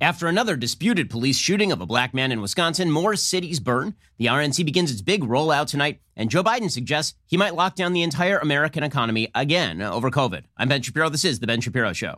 After another disputed police shooting of a black man in Wisconsin, more cities burn. The RNC begins its big rollout tonight, and Joe Biden suggests he might lock down the entire American economy again over COVID. I'm Ben Shapiro. This is The Ben Shapiro Show.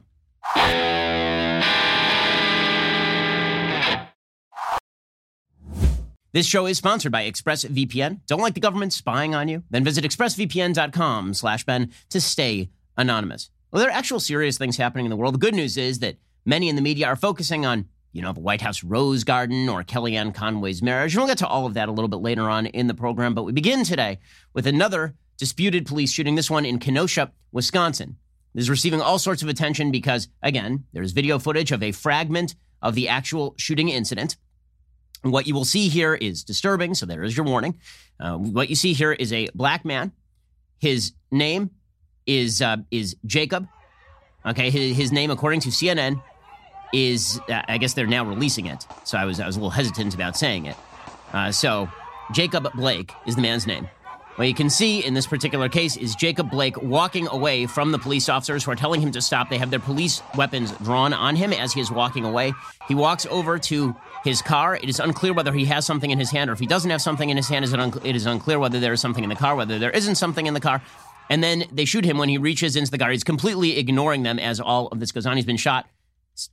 This show is sponsored by ExpressVPN. Don't like the government spying on you? Then visit expressvpn.com slash Ben to stay anonymous. Well, there are actual serious things happening in the world. The good news is that many in the media are focusing on, you know, the White House Rose Garden or Kellyanne Conway's marriage. And we'll get to all of that a little bit later on in the program. But we begin today with another disputed police shooting, this one in Kenosha, Wisconsin. This is receiving all sorts of attention because, again, there's video footage of a fragment of the actual shooting incident. And what you will see here is disturbing, so there is your warning. Uh, what you see here is a black man. His name is uh, is Jacob. Okay, his, his, name, according to CNN, is uh, I guess they're now releasing it. So I was I was a little hesitant about saying it. Uh, so Jacob Blake is the man's name. What you can see in this particular case is Jacob Blake walking away from the police officers who are telling him to stop. They have their police weapons drawn on him as he is walking away. He walks over to his car. It is unclear whether he has something in his hand or if he doesn't have something in his hand. it is unclear whether there is something in the car, whether there isn't something in the car. And then they shoot him when he reaches into the car. He's completely ignoring them as all of this goes on. He's been shot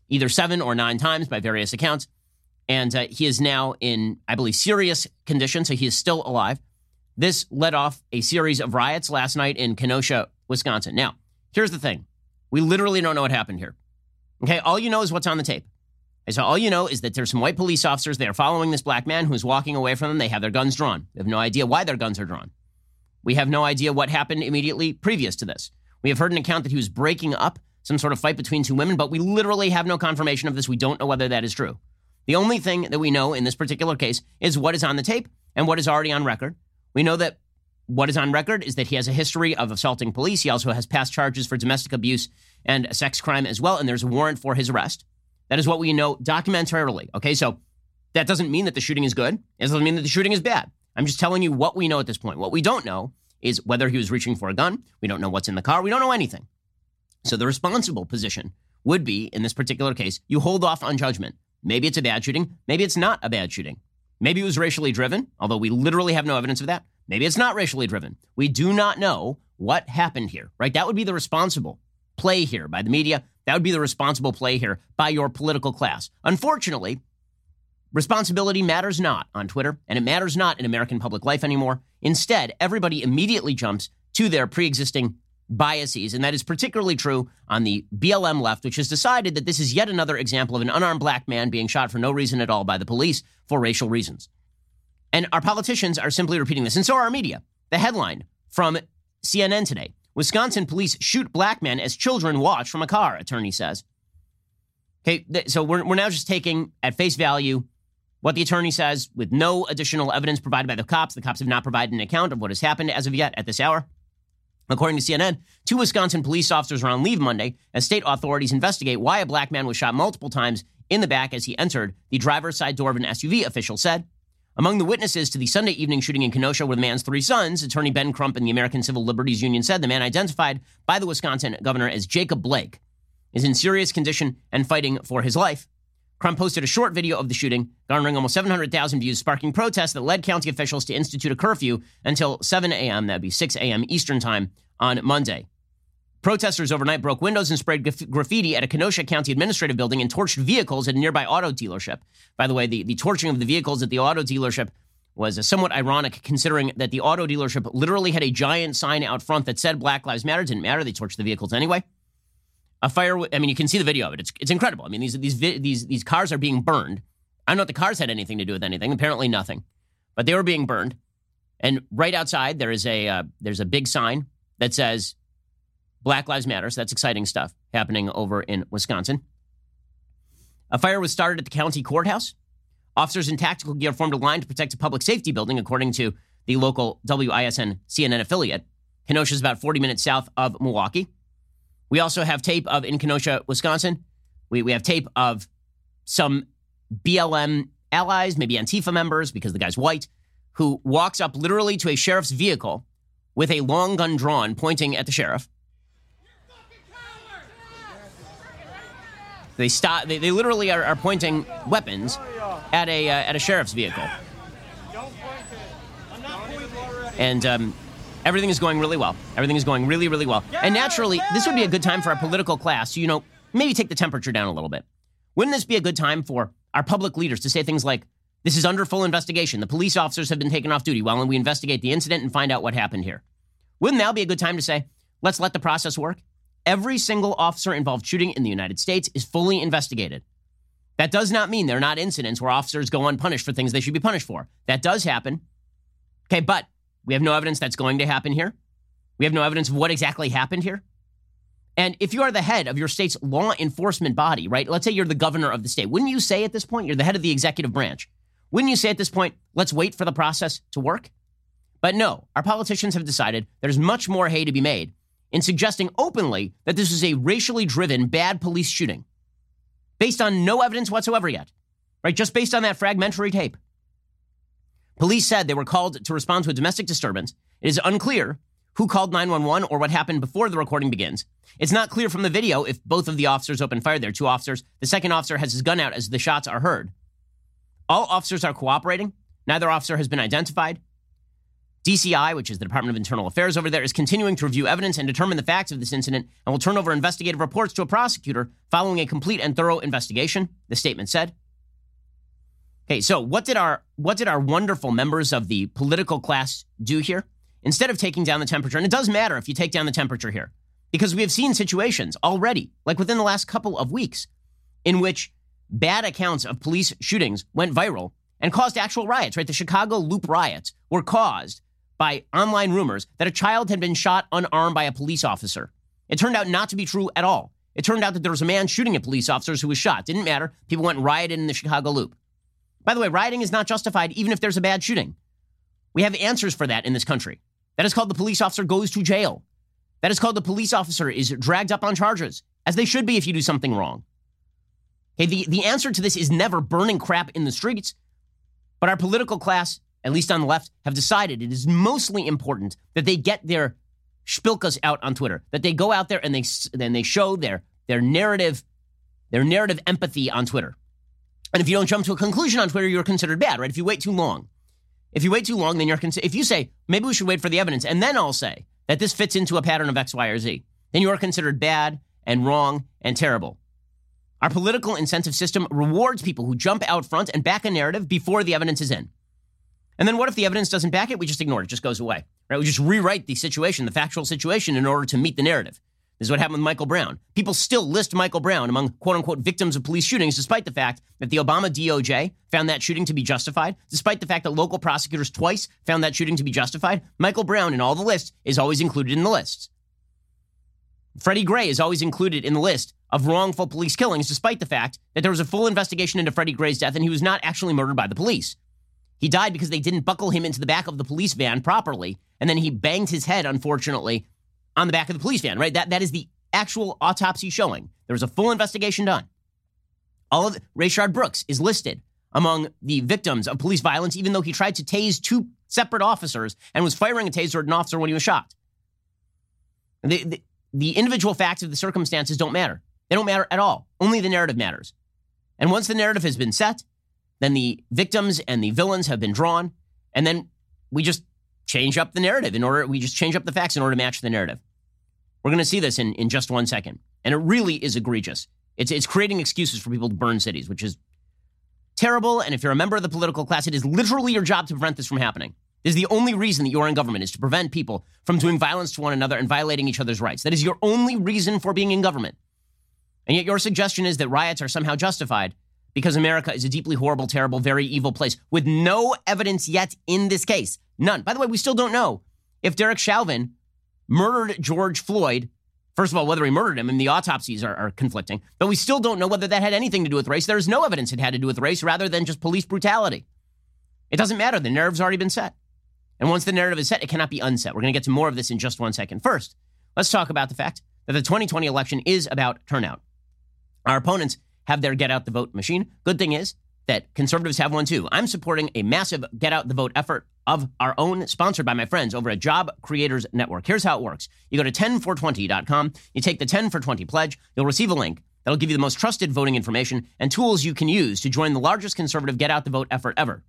either seven or nine times by various accounts. And uh, he is now in, I believe, serious condition. So he is still alive. This led off a series of riots last night in Kenosha, Wisconsin. Now, here's the thing we literally don't know what happened here. Okay, all you know is what's on the tape. And so all you know is that there's some white police officers. They are following this black man who's walking away from them. They have their guns drawn. They have no idea why their guns are drawn. We have no idea what happened immediately previous to this. We have heard an account that he was breaking up some sort of fight between two women, but we literally have no confirmation of this. We don't know whether that is true. The only thing that we know in this particular case is what is on the tape and what is already on record. We know that what is on record is that he has a history of assaulting police. He also has past charges for domestic abuse and a sex crime as well, and there's a warrant for his arrest. That is what we know documentarily. Okay, so that doesn't mean that the shooting is good. It doesn't mean that the shooting is bad. I'm just telling you what we know at this point. What we don't know is whether he was reaching for a gun. We don't know what's in the car. We don't know anything. So the responsible position would be, in this particular case, you hold off on judgment. Maybe it's a bad shooting. Maybe it's not a bad shooting. Maybe it was racially driven, although we literally have no evidence of that. Maybe it's not racially driven. We do not know what happened here, right? That would be the responsible play here by the media. That would be the responsible play here by your political class. Unfortunately, responsibility matters not on Twitter, and it matters not in American public life anymore. Instead, everybody immediately jumps to their pre existing biases. And that is particularly true on the BLM left, which has decided that this is yet another example of an unarmed black man being shot for no reason at all by the police for racial reasons. And our politicians are simply repeating this. And so are our media. The headline from CNN today Wisconsin police shoot black men as children watch from a car, attorney says. Okay, so we're, we're now just taking at face value what the attorney says with no additional evidence provided by the cops. The cops have not provided an account of what has happened as of yet at this hour. According to CNN, two Wisconsin police officers are on leave Monday as state authorities investigate why a black man was shot multiple times in the back as he entered the driver's side door of an SUV, official said. Among the witnesses to the Sunday evening shooting in Kenosha were the man's three sons. Attorney Ben Crump and the American Civil Liberties Union said the man identified by the Wisconsin governor as Jacob Blake is in serious condition and fighting for his life. Crump posted a short video of the shooting, garnering almost 700,000 views, sparking protests that led county officials to institute a curfew until 7 a.m., that'd be 6 a.m. Eastern Time on Monday. Protesters overnight broke windows and sprayed graffiti at a Kenosha County administrative building and torched vehicles at a nearby auto dealership. By the way, the, the torching of the vehicles at the auto dealership was uh, somewhat ironic considering that the auto dealership literally had a giant sign out front that said Black Lives Matter. Didn't matter. They torched the vehicles anyway. A fire, I mean, you can see the video of it. It's, it's incredible. I mean, these, these, these, these cars are being burned. I don't know if the cars had anything to do with anything. Apparently nothing. But they were being burned. And right outside, there is a, uh, there's a big sign that says Black Lives Matter. So that's exciting stuff happening over in Wisconsin. A fire was started at the county courthouse. Officers in tactical gear formed a line to protect a public safety building, according to the local WISN CNN affiliate. Kenosha is about 40 minutes south of Milwaukee. We also have tape of in Kenosha, Wisconsin. We, we have tape of some BLM allies, maybe Antifa members, because the guy's white, who walks up literally to a sheriff's vehicle with a long gun drawn, pointing at the sheriff. They stop. They, they literally are, are pointing weapons at a uh, at a sheriff's vehicle. And um, everything is going really well. Everything is going really, really well. And naturally, this would be a good time for our political class to, you know, maybe take the temperature down a little bit. Wouldn't this be a good time for our public leaders to say things like, this is under full investigation. The police officers have been taken off duty while we investigate the incident and find out what happened here. Wouldn't that be a good time to say, let's let the process work? Every single officer involved shooting in the United States is fully investigated. That does not mean there are not incidents where officers go unpunished for things they should be punished for. That does happen. Okay, but we have no evidence that's going to happen here. We have no evidence of what exactly happened here. And if you are the head of your state's law enforcement body, right? Let's say you're the governor of the state. Wouldn't you say at this point, you're the head of the executive branch? Wouldn't you say at this point, let's wait for the process to work? But no, our politicians have decided there's much more hay to be made in suggesting openly that this is a racially driven bad police shooting based on no evidence whatsoever yet, right? Just based on that fragmentary tape. Police said they were called to respond to a domestic disturbance. It is unclear who called 911 or what happened before the recording begins. It's not clear from the video if both of the officers opened fire. There are two officers. The second officer has his gun out as the shots are heard. All officers are cooperating. Neither officer has been identified. DCI, which is the Department of Internal Affairs over there, is continuing to review evidence and determine the facts of this incident and will turn over investigative reports to a prosecutor following a complete and thorough investigation, the statement said. Okay, so what did our what did our wonderful members of the political class do here? Instead of taking down the temperature, and it does matter if you take down the temperature here, because we have seen situations already, like within the last couple of weeks, in which bad accounts of police shootings went viral and caused actual riots, right? The Chicago Loop riots were caused by online rumors that a child had been shot unarmed by a police officer. It turned out not to be true at all. It turned out that there was a man shooting at police officers who was shot. Didn't matter. People went rioted in the Chicago Loop. By the way, rioting is not justified even if there's a bad shooting. We have answers for that in this country. That is called the police officer goes to jail. That is called the police officer is dragged up on charges, as they should be if you do something wrong. Okay, the, the answer to this is never burning crap in the streets. But our political class, at least on the left, have decided it is mostly important that they get their spilkas out on Twitter, that they go out there and they then they show their their narrative, their narrative empathy on Twitter. And if you don't jump to a conclusion on Twitter, you're considered bad, right? If you wait too long. If you wait too long, then you're considered, if you say, maybe we should wait for the evidence, and then I'll say that this fits into a pattern of X, Y, or Z, then you are considered bad and wrong and terrible. Our political incentive system rewards people who jump out front and back a narrative before the evidence is in. And then what if the evidence doesn't back it? We just ignore it. It just goes away. Right? We just rewrite the situation, the factual situation, in order to meet the narrative. This is what happened with Michael Brown. People still list Michael Brown among quote unquote victims of police shootings, despite the fact that the Obama DOJ found that shooting to be justified, despite the fact that local prosecutors twice found that shooting to be justified. Michael Brown in all the lists is always included in the lists. Freddie Gray is always included in the list of wrongful police killings, despite the fact that there was a full investigation into Freddie Gray's death and he was not actually murdered by the police. He died because they didn't buckle him into the back of the police van properly, and then he banged his head, unfortunately, on the back of the police van, right? That, that is the actual autopsy showing. There was a full investigation done. All of Rayshard Brooks is listed among the victims of police violence, even though he tried to tase two separate officers and was firing a taser at an officer when he was shot. The, the, the individual facts of the circumstances don't matter. They don't matter at all. Only the narrative matters. And once the narrative has been set, then the victims and the villains have been drawn, and then we just change up the narrative in order, we just change up the facts in order to match the narrative. We're going to see this in, in just one second. And it really is egregious. It's, it's creating excuses for people to burn cities, which is terrible. And if you're a member of the political class, it is literally your job to prevent this from happening. This is the only reason that you're in government is to prevent people from doing violence to one another and violating each other's rights. That is your only reason for being in government. And yet your suggestion is that riots are somehow justified because America is a deeply horrible, terrible, very evil place with no evidence yet in this case. None. By the way, we still don't know if Derek Chauvin murdered George Floyd. First of all, whether he murdered him, and the autopsies are, are, conflicting, but we still don't know whether that had anything to do with race. There is no evidence it had to do with race rather than just police brutality. It doesn't matter. The narrative's already been set. And once the narrative is set, it cannot be unset. We're going to get to more of this in just one second. First, let's talk about the fact that the 2020 election is about turnout. Our opponents have their get out the vote machine. Good thing is that conservatives have one too. I'm supporting a massive get out the vote effort of our own, sponsored by my friends over at Job Creators Network. Here's how it works you go to 10for20.com, you take the 10 for 20 pledge, you'll receive a link that'll give you the most trusted voting information and tools you can use to join the largest conservative get out the vote effort ever.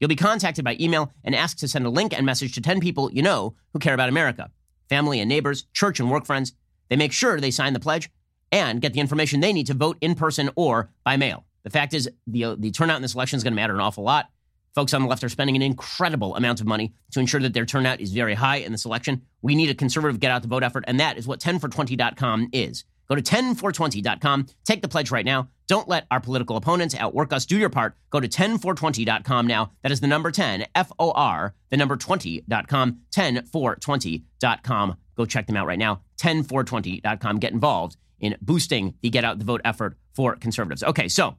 You'll be contacted by email and asked to send a link and message to 10 people you know who care about America family and neighbors, church and work friends. They make sure they sign the pledge and get the information they need to vote in person or by mail. The fact is, the, uh, the turnout in this election is going to matter an awful lot. Folks on the left are spending an incredible amount of money to ensure that their turnout is very high in this election. We need a conservative get out the vote effort, and that is what 10for20.com is. Go to 10for20.com, take the pledge right now. Don't let our political opponents outwork us. Do your part. Go to 10for20.com now. That is the number 10, F O R, the number 20.com, 10for20.com. Go check them out right now. 10for20.com. Get involved in boosting the get out the vote effort for conservatives. Okay, so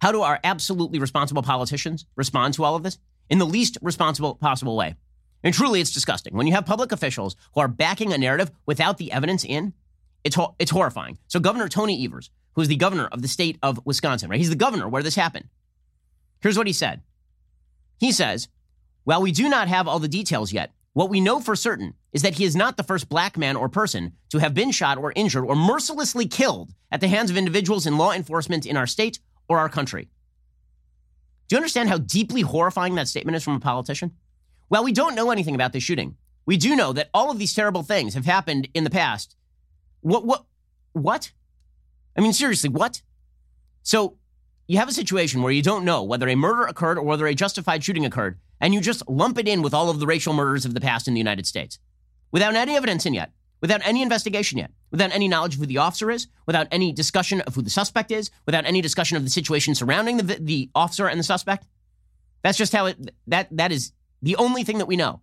how do our absolutely responsible politicians respond to all of this? In the least responsible possible way. And truly, it's disgusting. When you have public officials who are backing a narrative without the evidence in, it's, ho- it's horrifying. So, Governor Tony Evers, who is the governor of the state of Wisconsin, right? He's the governor where this happened. Here's what he said He says, While we do not have all the details yet, what we know for certain is that he is not the first black man or person to have been shot or injured or mercilessly killed at the hands of individuals in law enforcement in our state or our country. Do you understand how deeply horrifying that statement is from a politician? Well, we don't know anything about this shooting. We do know that all of these terrible things have happened in the past what what what? I mean seriously, what? So you have a situation where you don't know whether a murder occurred or whether a justified shooting occurred, and you just lump it in with all of the racial murders of the past in the United States without any evidence in yet, without any investigation yet, without any knowledge of who the officer is, without any discussion of who the suspect is, without any discussion of the situation surrounding the, the officer and the suspect. That's just how it, that, that is the only thing that we know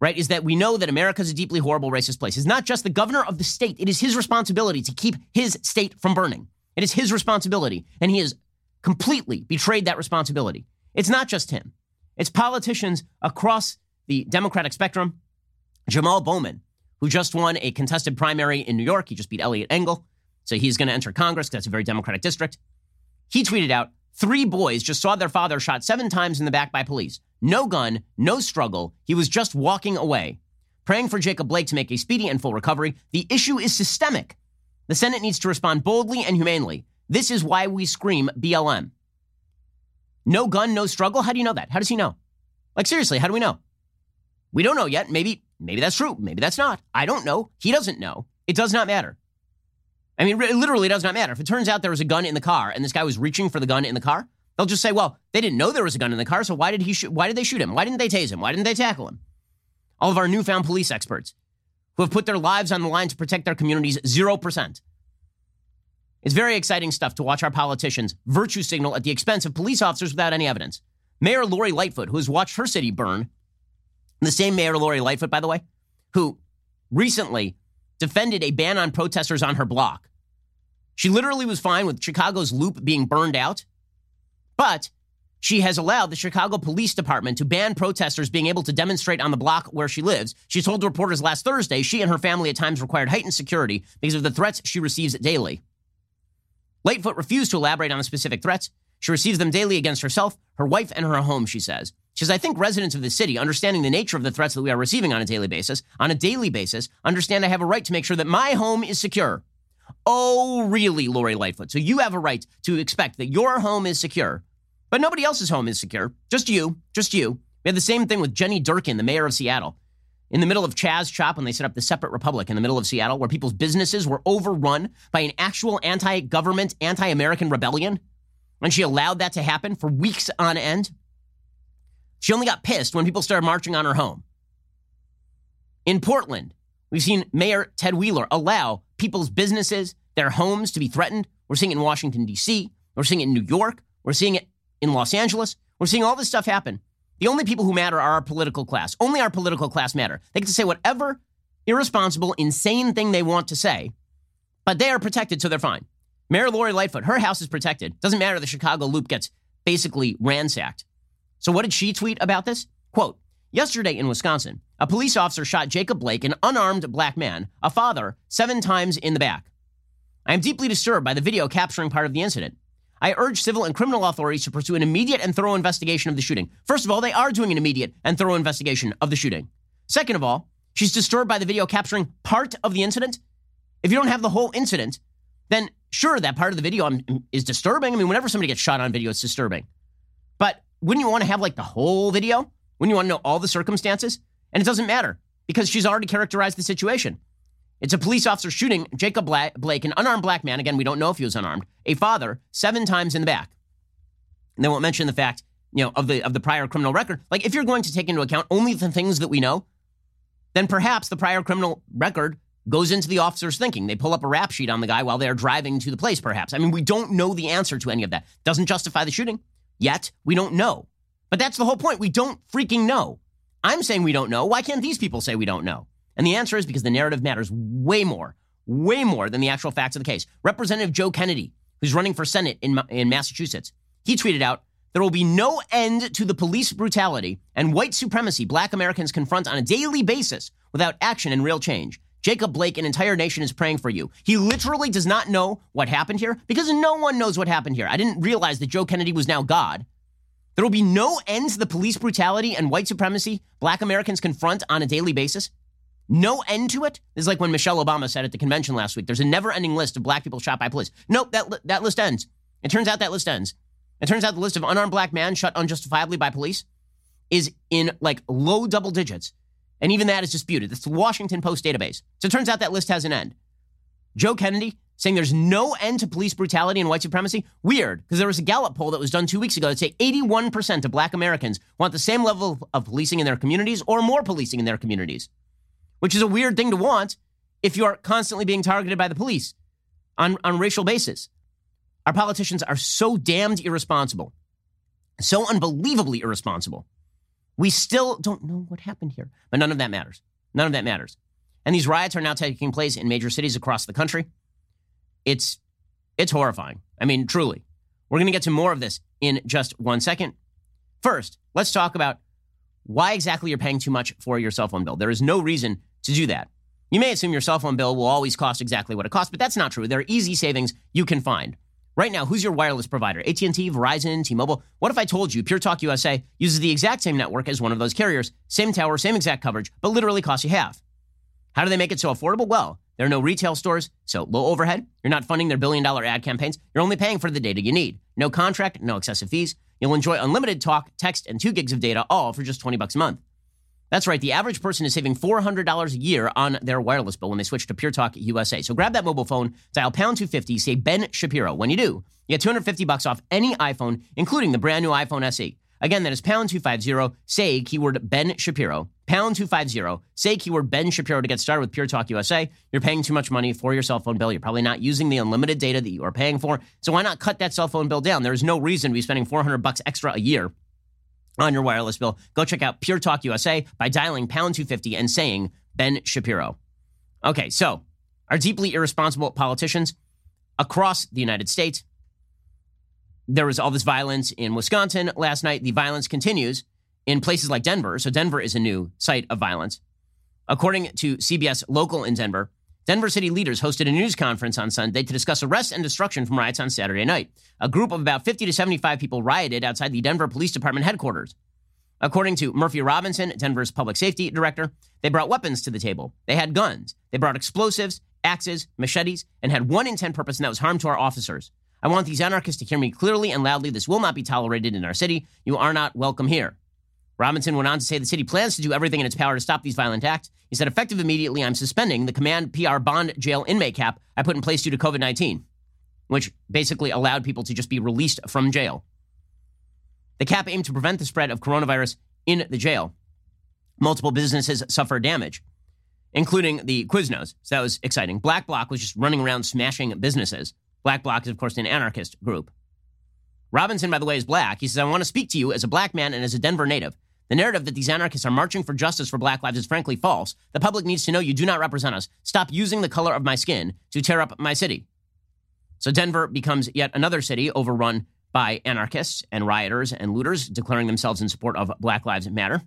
right, is that we know that America is a deeply horrible racist place. It's not just the governor of the state, it is his responsibility to keep his state from burning. It is his responsibility, and he has completely betrayed that responsibility. It's not just him, it's politicians across the Democratic spectrum. Jamal Bowman, who just won a contested primary in New York, he just beat Eliot Engel, so he's going to enter Congress. That's a very Democratic district. He tweeted out, Three boys just saw their father shot seven times in the back by police. No gun, no struggle. He was just walking away. Praying for Jacob Blake to make a speedy and full recovery. The issue is systemic. The Senate needs to respond boldly and humanely. This is why we scream BLM. No gun, no struggle? How do you know that? How does he know? Like, seriously, how do we know? We don't know yet. Maybe, maybe that's true. Maybe that's not. I don't know. He doesn't know. It does not matter. I mean, it literally does not matter. If it turns out there was a gun in the car and this guy was reaching for the gun in the car, they'll just say, well, they didn't know there was a gun in the car, so why did he shoot? Why did they shoot him? Why didn't they tase him? Why didn't they tackle him? All of our newfound police experts who have put their lives on the line to protect their communities, 0%. It's very exciting stuff to watch our politicians virtue signal at the expense of police officers without any evidence. Mayor Lori Lightfoot, who has watched her city burn, the same Mayor Lori Lightfoot, by the way, who recently defended a ban on protesters on her block. She literally was fine with Chicago's loop being burned out, but she has allowed the Chicago Police Department to ban protesters being able to demonstrate on the block where she lives. She told reporters last Thursday she and her family at times required heightened security because of the threats she receives daily. Lightfoot refused to elaborate on the specific threats. She receives them daily against herself, her wife, and her home, she says. She says, I think residents of the city, understanding the nature of the threats that we are receiving on a daily basis, on a daily basis, understand I have a right to make sure that my home is secure. Oh, really, Lori Lightfoot? So you have a right to expect that your home is secure, but nobody else's home is secure. Just you, just you. We had the same thing with Jenny Durkan, the mayor of Seattle. In the middle of Chaz Chop, when they set up the separate republic in the middle of Seattle, where people's businesses were overrun by an actual anti government, anti American rebellion, and she allowed that to happen for weeks on end. She only got pissed when people started marching on her home. In Portland, we've seen Mayor Ted Wheeler allow people's businesses, their homes to be threatened. We're seeing it in Washington, D.C., we're seeing it in New York, we're seeing it in Los Angeles, we're seeing all this stuff happen. The only people who matter are our political class. Only our political class matter. They get to say whatever irresponsible, insane thing they want to say, but they are protected, so they're fine. Mayor Lori Lightfoot, her house is protected. Doesn't matter the Chicago loop gets basically ransacked. So what did she tweet about this? Quote, Yesterday in Wisconsin, a police officer shot Jacob Blake, an unarmed black man, a father, seven times in the back. I am deeply disturbed by the video capturing part of the incident. I urge civil and criminal authorities to pursue an immediate and thorough investigation of the shooting. First of all, they are doing an immediate and thorough investigation of the shooting. Second of all, she's disturbed by the video capturing part of the incident. If you don't have the whole incident, then sure, that part of the video um, is disturbing. I mean, whenever somebody gets shot on video, it's disturbing. But wouldn't you want to have like the whole video? Wouldn't you want to know all the circumstances? And it doesn't matter because she's already characterized the situation. It's a police officer shooting Jacob Blake, an unarmed black man. Again, we don't know if he was unarmed. A father seven times in the back. And they won't mention the fact, you know, of the of the prior criminal record. Like if you're going to take into account only the things that we know, then perhaps the prior criminal record goes into the officer's thinking. They pull up a rap sheet on the guy while they're driving to the place, perhaps. I mean, we don't know the answer to any of that. Doesn't justify the shooting. Yet, we don't know. But that's the whole point. We don't freaking know. I'm saying we don't know. Why can't these people say we don't know? And the answer is because the narrative matters way more, way more than the actual facts of the case. Representative Joe Kennedy, who's running for Senate in, in Massachusetts, he tweeted out, there will be no end to the police brutality and white supremacy black Americans confront on a daily basis without action and real change. Jacob Blake, an entire nation is praying for you. He literally does not know what happened here because no one knows what happened here. I didn't realize that Joe Kennedy was now God. There will be no end to the police brutality and white supremacy black Americans confront on a daily basis. No end to it. This is like when Michelle Obama said at the convention last week there's a never ending list of black people shot by police. Nope, that, li- that list ends. It turns out that list ends. It turns out the list of unarmed black men shot unjustifiably by police is in like low double digits. And even that is disputed. It's the Washington Post database. So it turns out that list has an end. Joe Kennedy saying there's no end to police brutality and white supremacy? Weird, because there was a Gallup poll that was done two weeks ago that say 81% of black Americans want the same level of policing in their communities or more policing in their communities, which is a weird thing to want if you are constantly being targeted by the police on, on racial basis. Our politicians are so damned irresponsible, so unbelievably irresponsible. We still don't know what happened here, but none of that matters. None of that matters. And these riots are now taking place in major cities across the country. It's it's horrifying. I mean, truly. We're going to get to more of this in just one second. First, let's talk about why exactly you're paying too much for your cell phone bill. There is no reason to do that. You may assume your cell phone bill will always cost exactly what it costs, but that's not true. There are easy savings you can find. Right now, who's your wireless provider? AT&T, Verizon, T-Mobile? What if I told you Pure Talk USA uses the exact same network as one of those carriers, same tower, same exact coverage, but literally costs you half? How do they make it so affordable? Well, there are no retail stores, so low overhead. You're not funding their billion dollar ad campaigns. You're only paying for the data you need. No contract, no excessive fees. You'll enjoy unlimited talk, text, and two gigs of data, all for just 20 bucks a month. That's right, the average person is saving $400 a year on their wireless bill when they switch to Pure Talk USA. So grab that mobile phone, dial pound 250, say Ben Shapiro. When you do, you get 250 bucks off any iPhone, including the brand new iPhone SE. Again, that is pound 250, say keyword Ben Shapiro. Pound 250, say keyword Ben Shapiro to get started with Pure Talk USA. You're paying too much money for your cell phone bill. You're probably not using the unlimited data that you are paying for. So why not cut that cell phone bill down? There's no reason to be spending 400 bucks extra a year on your wireless bill. Go check out Pure Talk USA by dialing pound 250 and saying Ben Shapiro. Okay, so our deeply irresponsible politicians across the United States there was all this violence in Wisconsin last night. The violence continues in places like Denver. So, Denver is a new site of violence. According to CBS Local in Denver, Denver city leaders hosted a news conference on Sunday to discuss arrests and destruction from riots on Saturday night. A group of about 50 to 75 people rioted outside the Denver Police Department headquarters. According to Murphy Robinson, Denver's public safety director, they brought weapons to the table. They had guns. They brought explosives, axes, machetes, and had one intent purpose, and that was harm to our officers. I want these anarchists to hear me clearly and loudly. This will not be tolerated in our city. You are not welcome here. Robinson went on to say the city plans to do everything in its power to stop these violent acts. He said, effective immediately, I'm suspending the command PR bond jail inmate cap I put in place due to COVID 19, which basically allowed people to just be released from jail. The cap aimed to prevent the spread of coronavirus in the jail. Multiple businesses suffered damage, including the Quiznos. So that was exciting. Black Bloc was just running around smashing businesses. Black Bloc is, of course, an anarchist group. Robinson, by the way, is black. He says, I want to speak to you as a black man and as a Denver native. The narrative that these anarchists are marching for justice for black lives is frankly false. The public needs to know you do not represent us. Stop using the color of my skin to tear up my city. So Denver becomes yet another city overrun by anarchists and rioters and looters declaring themselves in support of Black Lives Matter.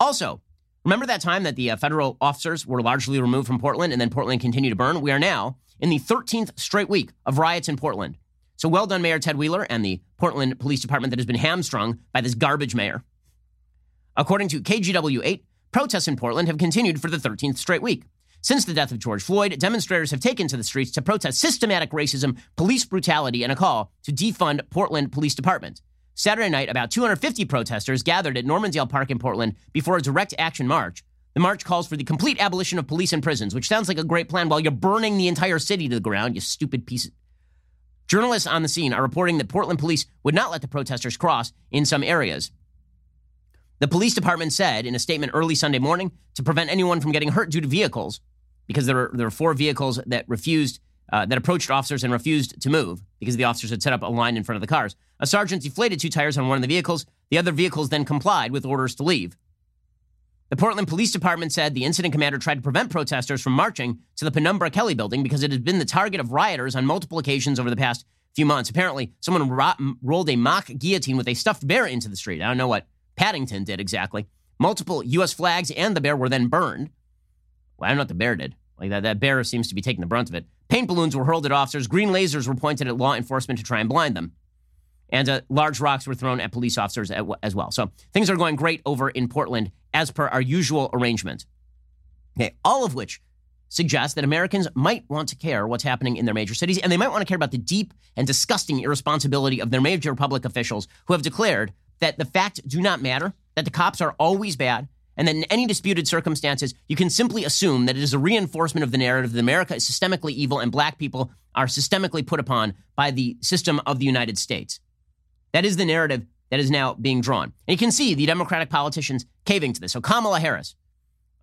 Also, remember that time that the uh, federal officers were largely removed from Portland and then Portland continued to burn? We are now in the 13th straight week of riots in Portland. So well done, Mayor Ted Wheeler and the Portland Police Department that has been hamstrung by this garbage mayor. According to KGW 8, protests in Portland have continued for the 13th straight week. Since the death of George Floyd, demonstrators have taken to the streets to protest systematic racism, police brutality, and a call to defund Portland Police Department. Saturday night, about 250 protesters gathered at Normandale Park in Portland before a direct action march. The march calls for the complete abolition of police and prisons, which sounds like a great plan while you're burning the entire city to the ground, you stupid piece of. Journalists on the scene are reporting that Portland police would not let the protesters cross in some areas. The police department said in a statement early Sunday morning to prevent anyone from getting hurt due to vehicles, because there were, there were four vehicles that refused, uh, that approached officers and refused to move because the officers had set up a line in front of the cars. A sergeant deflated two tires on one of the vehicles. The other vehicles then complied with orders to leave. The Portland Police Department said the incident commander tried to prevent protesters from marching to the Penumbra Kelly building because it had been the target of rioters on multiple occasions over the past few months. Apparently, someone ro- rolled a mock guillotine with a stuffed bear into the street. I don't know what Paddington did exactly. Multiple U.S. flags and the bear were then burned. Well, I don't know what the bear did. Like that, that bear seems to be taking the brunt of it. Paint balloons were hurled at officers. Green lasers were pointed at law enforcement to try and blind them. And uh, large rocks were thrown at police officers as well. So things are going great over in Portland as per our usual arrangement. Okay, all of which suggests that Americans might want to care what's happening in their major cities, and they might want to care about the deep and disgusting irresponsibility of their major public officials who have declared that the facts do not matter, that the cops are always bad, and that in any disputed circumstances, you can simply assume that it is a reinforcement of the narrative that America is systemically evil and black people are systemically put upon by the system of the United States. That is the narrative that is now being drawn. And you can see the Democratic politicians caving to this. So Kamala Harris,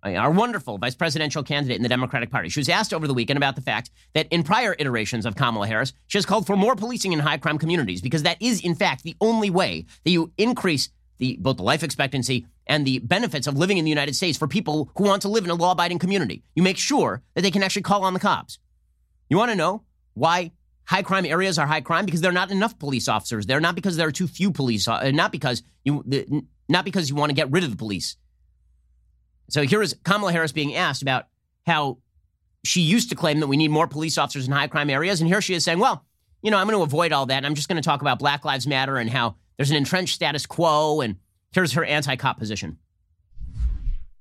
our wonderful vice presidential candidate in the Democratic Party. She was asked over the weekend about the fact that in prior iterations of Kamala Harris, she has called for more policing in high crime communities because that is, in fact, the only way that you increase the, both the life expectancy and the benefits of living in the United States for people who want to live in a law abiding community. You make sure that they can actually call on the cops. You want to know why high crime areas are high crime? Because there are not enough police officers there, not because there are too few police, uh, not because you, not because you want to get rid of the police. So here is Kamala Harris being asked about how she used to claim that we need more police officers in high crime areas. And here she is saying, well, you know, I'm going to avoid all that. I'm just going to talk about Black Lives Matter and how there's an entrenched status quo. And here's her anti cop position.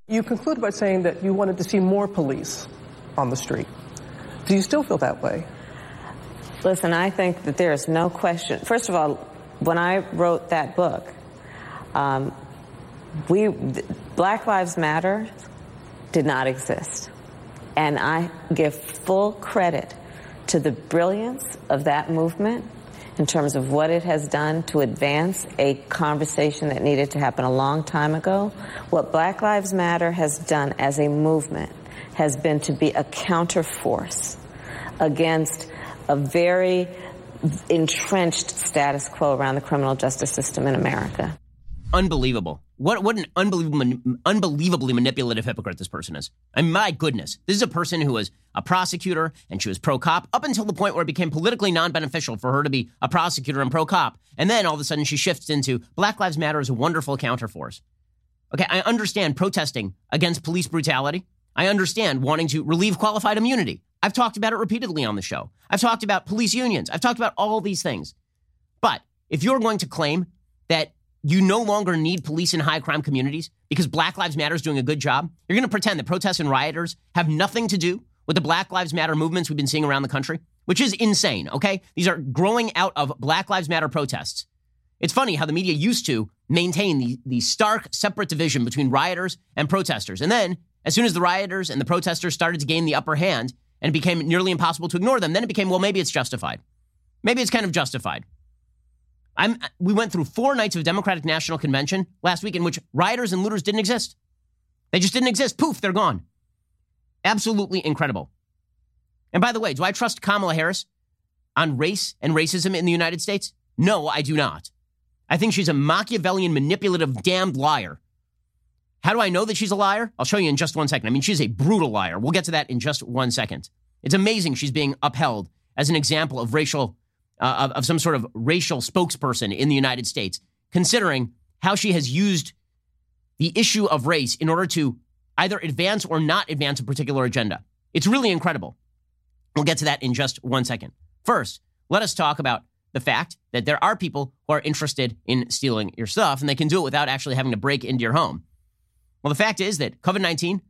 You conclude by saying that you wanted to see more police on the street. Do you still feel that way? Listen, I think that there is no question. First of all, when I wrote that book, um, we Black Lives Matter did not exist. And I give full credit to the brilliance of that movement in terms of what it has done to advance a conversation that needed to happen a long time ago. What Black Lives Matter has done as a movement has been to be a counterforce against a very entrenched status quo around the criminal justice system in America. Unbelievable. What what an unbelievable, unbelievably manipulative hypocrite this person is. I mean, my goodness, this is a person who was a prosecutor and she was pro cop up until the point where it became politically non beneficial for her to be a prosecutor and pro cop, and then all of a sudden she shifts into Black Lives Matter is a wonderful counterforce. Okay, I understand protesting against police brutality. I understand wanting to relieve qualified immunity. I've talked about it repeatedly on the show. I've talked about police unions. I've talked about all these things. But if you're going to claim that you no longer need police in high crime communities because Black Lives Matter is doing a good job. You're going to pretend that protests and rioters have nothing to do with the Black Lives Matter movements we've been seeing around the country, which is insane, okay? These are growing out of Black Lives Matter protests. It's funny how the media used to maintain the, the stark separate division between rioters and protesters. And then, as soon as the rioters and the protesters started to gain the upper hand and it became nearly impossible to ignore them, then it became, well, maybe it's justified. Maybe it's kind of justified. I'm, we went through four nights of Democratic National Convention last week in which rioters and looters didn't exist. They just didn't exist. Poof, they're gone. Absolutely incredible. And by the way, do I trust Kamala Harris on race and racism in the United States? No, I do not. I think she's a Machiavellian, manipulative, damned liar. How do I know that she's a liar? I'll show you in just one second. I mean, she's a brutal liar. We'll get to that in just one second. It's amazing she's being upheld as an example of racial uh, of, of some sort of racial spokesperson in the United States, considering how she has used the issue of race in order to either advance or not advance a particular agenda. It's really incredible. We'll get to that in just one second. First, let us talk about the fact that there are people who are interested in stealing your stuff and they can do it without actually having to break into your home. Well, the fact is that COVID 19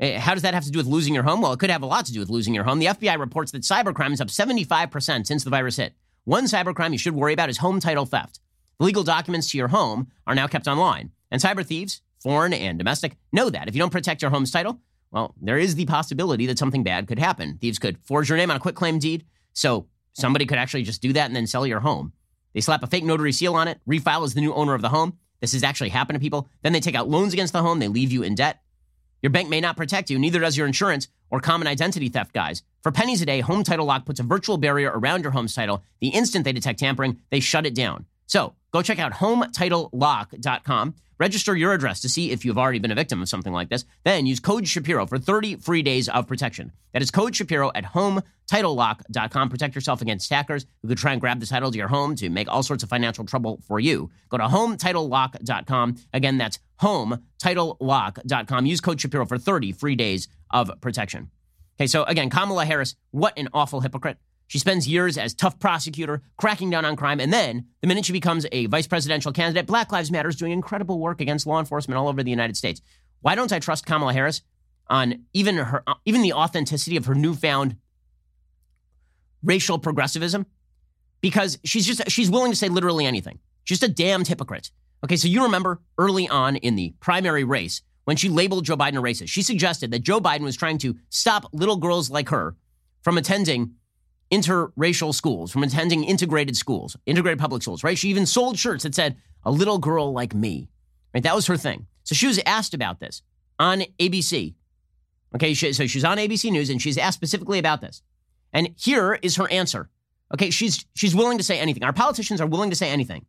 Eh, how does that have to do with losing your home? Well, it could have a lot to do with losing your home. The FBI reports that cybercrime is up 75% since the virus hit. One cybercrime you should worry about is home title theft. The legal documents to your home are now kept online. And cyber thieves, foreign and domestic, know that. If you don't protect your home's title, well, there is the possibility that something bad could happen. Thieves could forge your name on a quitclaim deed. So somebody could actually just do that and then sell your home. They slap a fake notary seal on it, refile as the new owner of the home. This has actually happened to people. Then they take out loans against the home. They leave you in debt. Your bank may not protect you, neither does your insurance or common identity theft guys. For pennies a day, Home Title Lock puts a virtual barrier around your home's title. The instant they detect tampering, they shut it down. So go check out HomeTitleLock.com. Register your address to see if you've already been a victim of something like this. Then use code Shapiro for 30 free days of protection. That is code Shapiro at HomeTitleLock.com. Protect yourself against hackers who could try and grab the title to your home to make all sorts of financial trouble for you. Go to HomeTitleLock.com. Again, that's HomeTitleLock.com. Use code Shapiro for 30 free days of protection. Okay, so again, Kamala Harris, what an awful hypocrite. She spends years as tough prosecutor, cracking down on crime, and then the minute she becomes a vice presidential candidate, Black Lives Matter is doing incredible work against law enforcement all over the United States. Why don't I trust Kamala Harris on even her uh, even the authenticity of her newfound racial progressivism? Because she's just she's willing to say literally anything. She's just a damned hypocrite. Okay, so you remember early on in the primary race when she labeled Joe Biden a racist. She suggested that Joe Biden was trying to stop little girls like her from attending interracial schools, from attending integrated schools, integrated public schools, right? She even sold shirts that said, a little girl like me, right? That was her thing. So she was asked about this on ABC. Okay, so she's on ABC News and she's asked specifically about this. And here is her answer. Okay, she's she's willing to say anything. Our politicians are willing to say anything.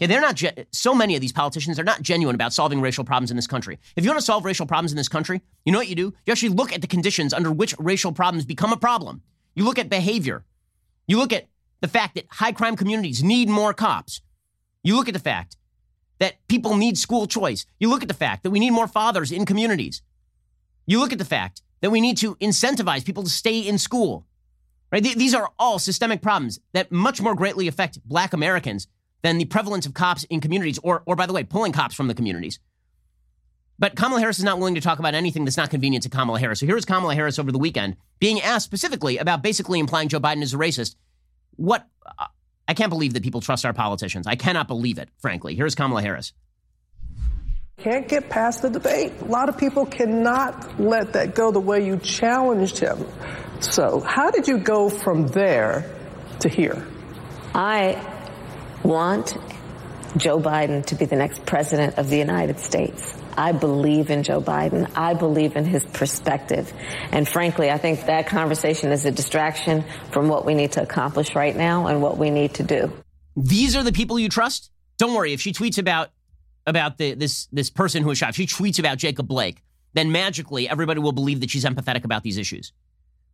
Okay, they're not so many of these politicians are not genuine about solving racial problems in this country. If you want to solve racial problems in this country, you know what you do? You actually look at the conditions under which racial problems become a problem. You look at behavior. You look at the fact that high crime communities need more cops. You look at the fact that people need school choice. You look at the fact that we need more fathers in communities. You look at the fact that we need to incentivize people to stay in school. Right? These are all systemic problems that much more greatly affect black Americans than the prevalence of cops in communities or or by the way, pulling cops from the communities. But Kamala Harris is not willing to talk about anything that's not convenient to Kamala Harris. So here's Kamala Harris over the weekend being asked specifically about basically implying Joe Biden is a racist. What uh, I can't believe that people trust our politicians. I cannot believe it, frankly. Here's Kamala Harris. Can't get past the debate. A lot of people cannot let that go the way you challenged him. So, how did you go from there to here? I want Joe Biden to be the next president of the United States. I believe in Joe Biden. I believe in his perspective. And frankly, I think that conversation is a distraction from what we need to accomplish right now and what we need to do. These are the people you trust? Don't worry. If she tweets about about the, this this person who was shot, if she tweets about Jacob Blake, then magically everybody will believe that she's empathetic about these issues.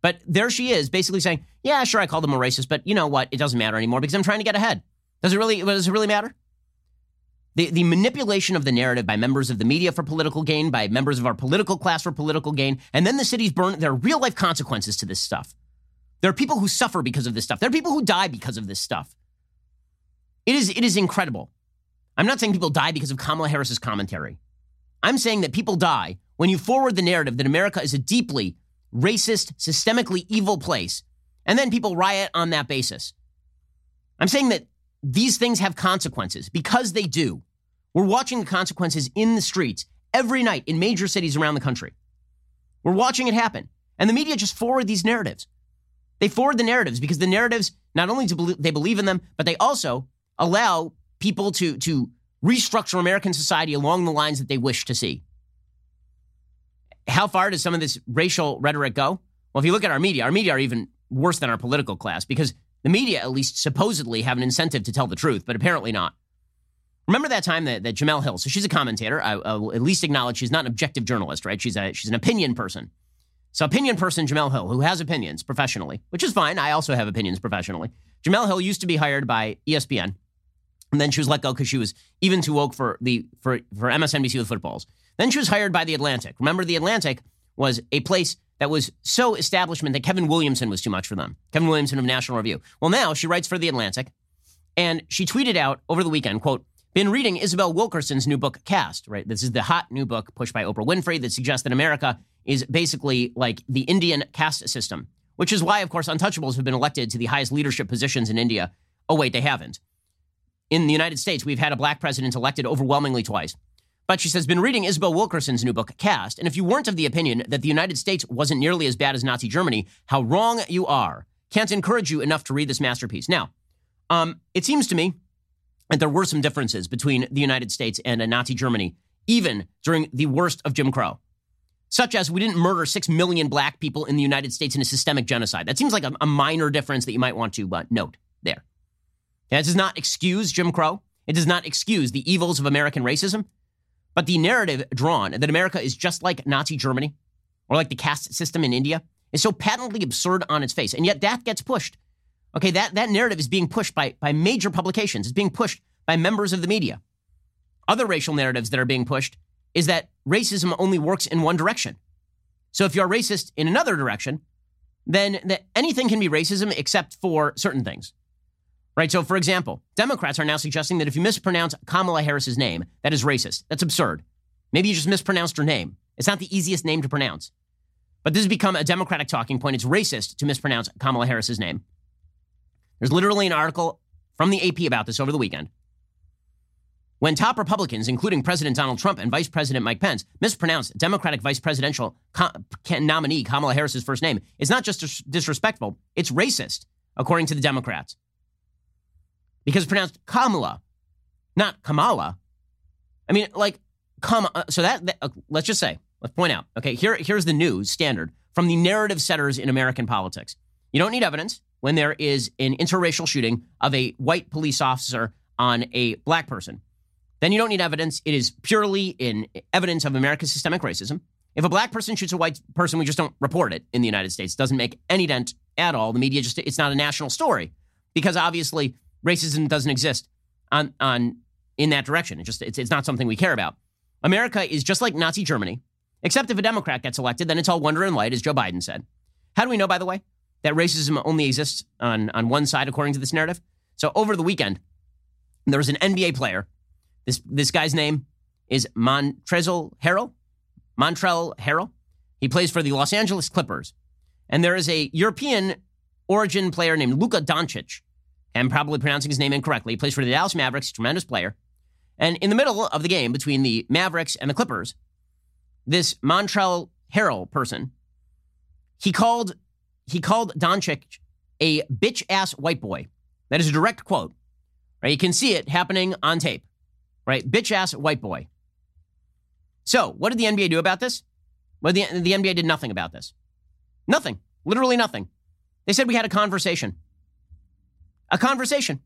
But there she is, basically saying, "Yeah, sure, I called them a racist, but you know what? It doesn't matter anymore because I'm trying to get ahead." Does it really? Does it really matter? The, the manipulation of the narrative by members of the media for political gain, by members of our political class for political gain, and then the cities burn. There are real life consequences to this stuff. There are people who suffer because of this stuff. There are people who die because of this stuff. It is, it is incredible. I'm not saying people die because of Kamala Harris's commentary. I'm saying that people die when you forward the narrative that America is a deeply racist, systemically evil place, and then people riot on that basis. I'm saying that these things have consequences because they do. We're watching the consequences in the streets every night in major cities around the country. We're watching it happen. And the media just forward these narratives. They forward the narratives because the narratives, not only do they believe in them, but they also allow people to, to restructure American society along the lines that they wish to see. How far does some of this racial rhetoric go? Well, if you look at our media, our media are even worse than our political class because the media, at least supposedly, have an incentive to tell the truth, but apparently not. Remember that time that, that Jemele Hill, so she's a commentator. I, I, will at least acknowledge she's not an objective journalist, right? She's, a, she's an opinion person. So, opinion person Jemele Hill, who has opinions professionally, which is fine. I also have opinions professionally. Jemele Hill used to be hired by ESPN, and then she was let go because she was even too woke for, the, for, for MSNBC with footballs. Then she was hired by The Atlantic. Remember, The Atlantic was a place that was so establishment that Kevin Williamson was too much for them. Kevin Williamson of National Review. Well, now she writes for The Atlantic, and she tweeted out over the weekend, quote, been reading Isabel Wilkerson's new book, Caste, right? This is the hot new book pushed by Oprah Winfrey that suggests that America is basically like the Indian caste system, which is why, of course, untouchables have been elected to the highest leadership positions in India. Oh, wait, they haven't. In the United States, we've had a black president elected overwhelmingly twice. But she says, been reading Isabel Wilkerson's new book, Caste, and if you weren't of the opinion that the United States wasn't nearly as bad as Nazi Germany, how wrong you are. Can't encourage you enough to read this masterpiece. Now, um, it seems to me that there were some differences between the United States and Nazi Germany, even during the worst of Jim Crow, such as we didn't murder six million black people in the United States in a systemic genocide. That seems like a, a minor difference that you might want to uh, note there. That does not excuse Jim Crow. It does not excuse the evils of American racism. But the narrative drawn that America is just like Nazi Germany or like the caste system in India is so patently absurd on its face. And yet that gets pushed Okay, that, that narrative is being pushed by, by major publications. It's being pushed by members of the media. Other racial narratives that are being pushed is that racism only works in one direction. So if you're racist in another direction, then anything can be racism except for certain things. Right? So, for example, Democrats are now suggesting that if you mispronounce Kamala Harris's name, that is racist. That's absurd. Maybe you just mispronounced her name. It's not the easiest name to pronounce. But this has become a Democratic talking point. It's racist to mispronounce Kamala Harris's name. There's literally an article from the AP about this over the weekend. When top Republicans, including President Donald Trump and Vice President Mike Pence, mispronounced Democratic vice presidential nominee Kamala Harris's first name, it's not just disrespectful, it's racist, according to the Democrats. Because it's pronounced Kamala, not Kamala. I mean, like, come. Uh, so that, that uh, let's just say, let's point out. Okay, here, here's the news standard from the narrative setters in American politics. You don't need evidence when there is an interracial shooting of a white police officer on a black person. Then you don't need evidence. It is purely in evidence of America's systemic racism. If a black person shoots a white person, we just don't report it in the United States. It doesn't make any dent at all. The media just it's not a national story because obviously racism doesn't exist on on in that direction. It just it's, it's not something we care about. America is just like Nazi Germany, except if a Democrat gets elected, then it's all wonder and light, as Joe Biden said. How do we know, by the way? that racism only exists on, on one side, according to this narrative. So over the weekend, there was an NBA player. This, this guy's name is Montrezl Harrell. Montrell Harrell. He plays for the Los Angeles Clippers. And there is a European origin player named Luka Doncic. I'm probably pronouncing his name incorrectly. Plays for the Dallas Mavericks, tremendous player. And in the middle of the game between the Mavericks and the Clippers, this Montrell Harrell person, he called he called Doncic a bitch ass white boy. That is a direct quote. Right? You can see it happening on tape. Right? Bitch ass white boy. So, what did the NBA do about this? Well, the, the NBA did nothing about this. Nothing. Literally nothing. They said we had a conversation. A conversation.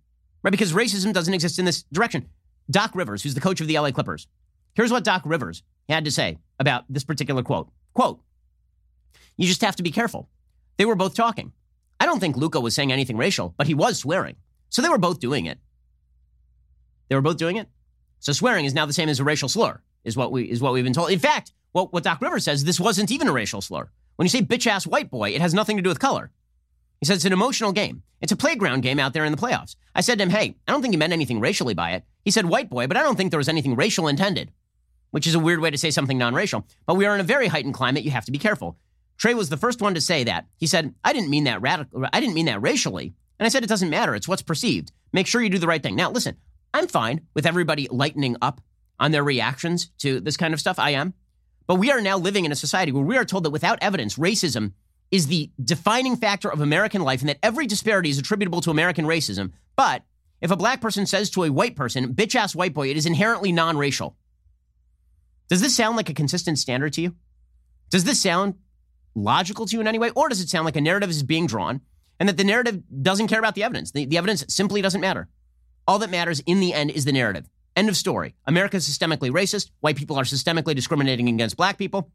Right? Because racism doesn't exist in this direction. Doc Rivers, who's the coach of the LA Clippers, here's what Doc Rivers had to say about this particular quote. Quote, you just have to be careful. They were both talking. I don't think Luka was saying anything racial, but he was swearing. So they were both doing it. They were both doing it. So swearing is now the same as a racial slur, is what we is what we've been told. In fact, what, what Doc Rivers says, this wasn't even a racial slur. When you say bitch ass white boy, it has nothing to do with color. He said it's an emotional game. It's a playground game out there in the playoffs. I said to him, hey, I don't think you meant anything racially by it. He said white boy, but I don't think there was anything racial intended, which is a weird way to say something non racial. But we are in a very heightened climate. You have to be careful. Trey was the first one to say that. He said, I didn't mean that radical. I didn't mean that racially. And I said, it doesn't matter. It's what's perceived. Make sure you do the right thing. Now, listen, I'm fine with everybody lightening up on their reactions to this kind of stuff. I am. But we are now living in a society where we are told that without evidence, racism is the defining factor of American life and that every disparity is attributable to American racism. But if a black person says to a white person, bitch ass white boy, it is inherently non racial. Does this sound like a consistent standard to you? Does this sound logical to you in any way? Or does it sound like a narrative is being drawn and that the narrative doesn't care about the evidence? The, the evidence simply doesn't matter. All that matters in the end is the narrative. End of story. America is systemically racist. White people are systemically discriminating against black people.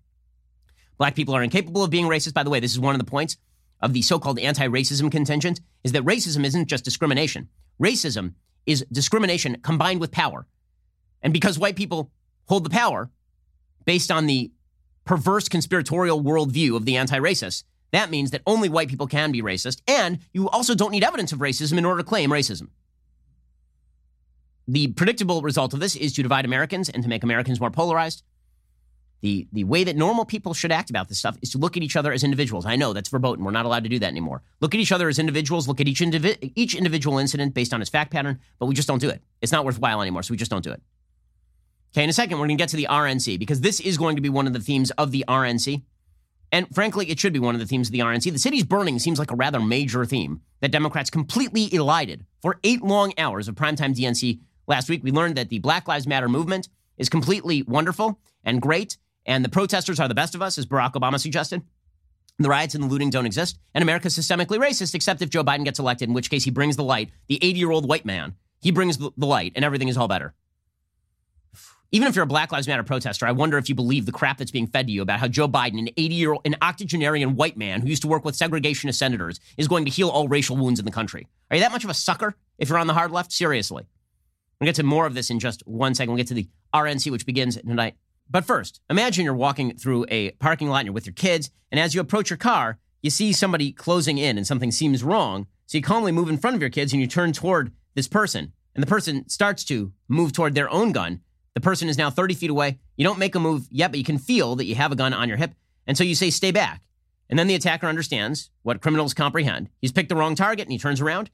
Black people are incapable of being racist. By the way, this is one of the points of the so-called anti-racism contingent is that racism isn't just discrimination. Racism is discrimination combined with power. And because white people hold the power based on the perverse conspiratorial worldview of the anti racists. That means that only white people can be racist, and you also don't need evidence of racism in order to claim racism. the predictable result of this is to divide Americans and to make Americans more polarized. The, the way that normal people should act about this stuff is to look at each other as individuals. I know that's verboten. We're not allowed to do that anymore. Look at each other as individuals. Look at each, indivi- each individual incident based on its fact pattern, but we just don't do it. It's not worthwhile anymore, so we just don't do it. Okay, in a second, we're going to get to the RNC because this is going to be one of the themes of the RNC. And frankly, it should be one of the themes of the RNC. The city's burning seems like a rather major theme that Democrats completely elided for eight long hours of primetime DNC last week. We learned that the Black Lives Matter movement is completely wonderful and great, and the protesters are the best of us, as Barack Obama suggested. The riots and the looting don't exist, and America's systemically racist, except if Joe Biden gets elected, in which case he brings the light. The 80 year old white man, he brings the light, and everything is all better. Even if you're a Black Lives Matter protester, I wonder if you believe the crap that's being fed to you about how Joe Biden, an 80 year old, an octogenarian white man who used to work with segregationist senators, is going to heal all racial wounds in the country. Are you that much of a sucker if you're on the hard left? Seriously. We'll get to more of this in just one second. We'll get to the RNC, which begins tonight. But first, imagine you're walking through a parking lot and you're with your kids, and as you approach your car, you see somebody closing in and something seems wrong. So you calmly move in front of your kids and you turn toward this person, and the person starts to move toward their own gun. The person is now 30 feet away. You don't make a move yet, but you can feel that you have a gun on your hip. And so you say, stay back. And then the attacker understands what criminals comprehend. He's picked the wrong target and he turns around,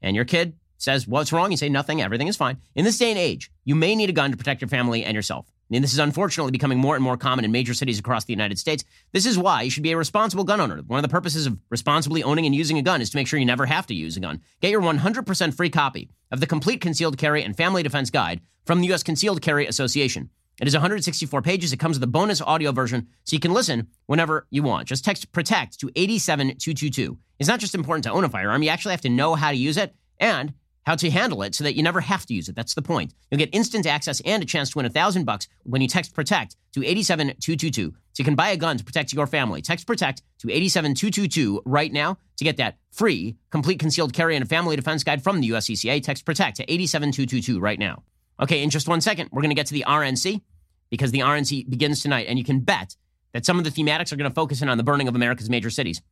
and your kid says, What's wrong? You say, Nothing. Everything is fine. In this day and age, you may need a gun to protect your family and yourself. And this is unfortunately becoming more and more common in major cities across the United States. This is why you should be a responsible gun owner. One of the purposes of responsibly owning and using a gun is to make sure you never have to use a gun. Get your 100% free copy of the Complete Concealed Carry and Family Defense Guide from the U.S. Concealed Carry Association. It is 164 pages. It comes with a bonus audio version so you can listen whenever you want. Just text PROTECT to 87222. It's not just important to own a firearm, you actually have to know how to use it and how to handle it so that you never have to use it. That's the point. You'll get instant access and a chance to win a thousand bucks when you text protect to 87222. So you can buy a gun to protect your family. Text protect to 87222 right now to get that free complete concealed carry and family defense guide from the USCCA. Text protect to 87222 right now. Okay, in just one second, we're going to get to the RNC because the RNC begins tonight and you can bet that some of the thematics are going to focus in on the burning of America's major cities.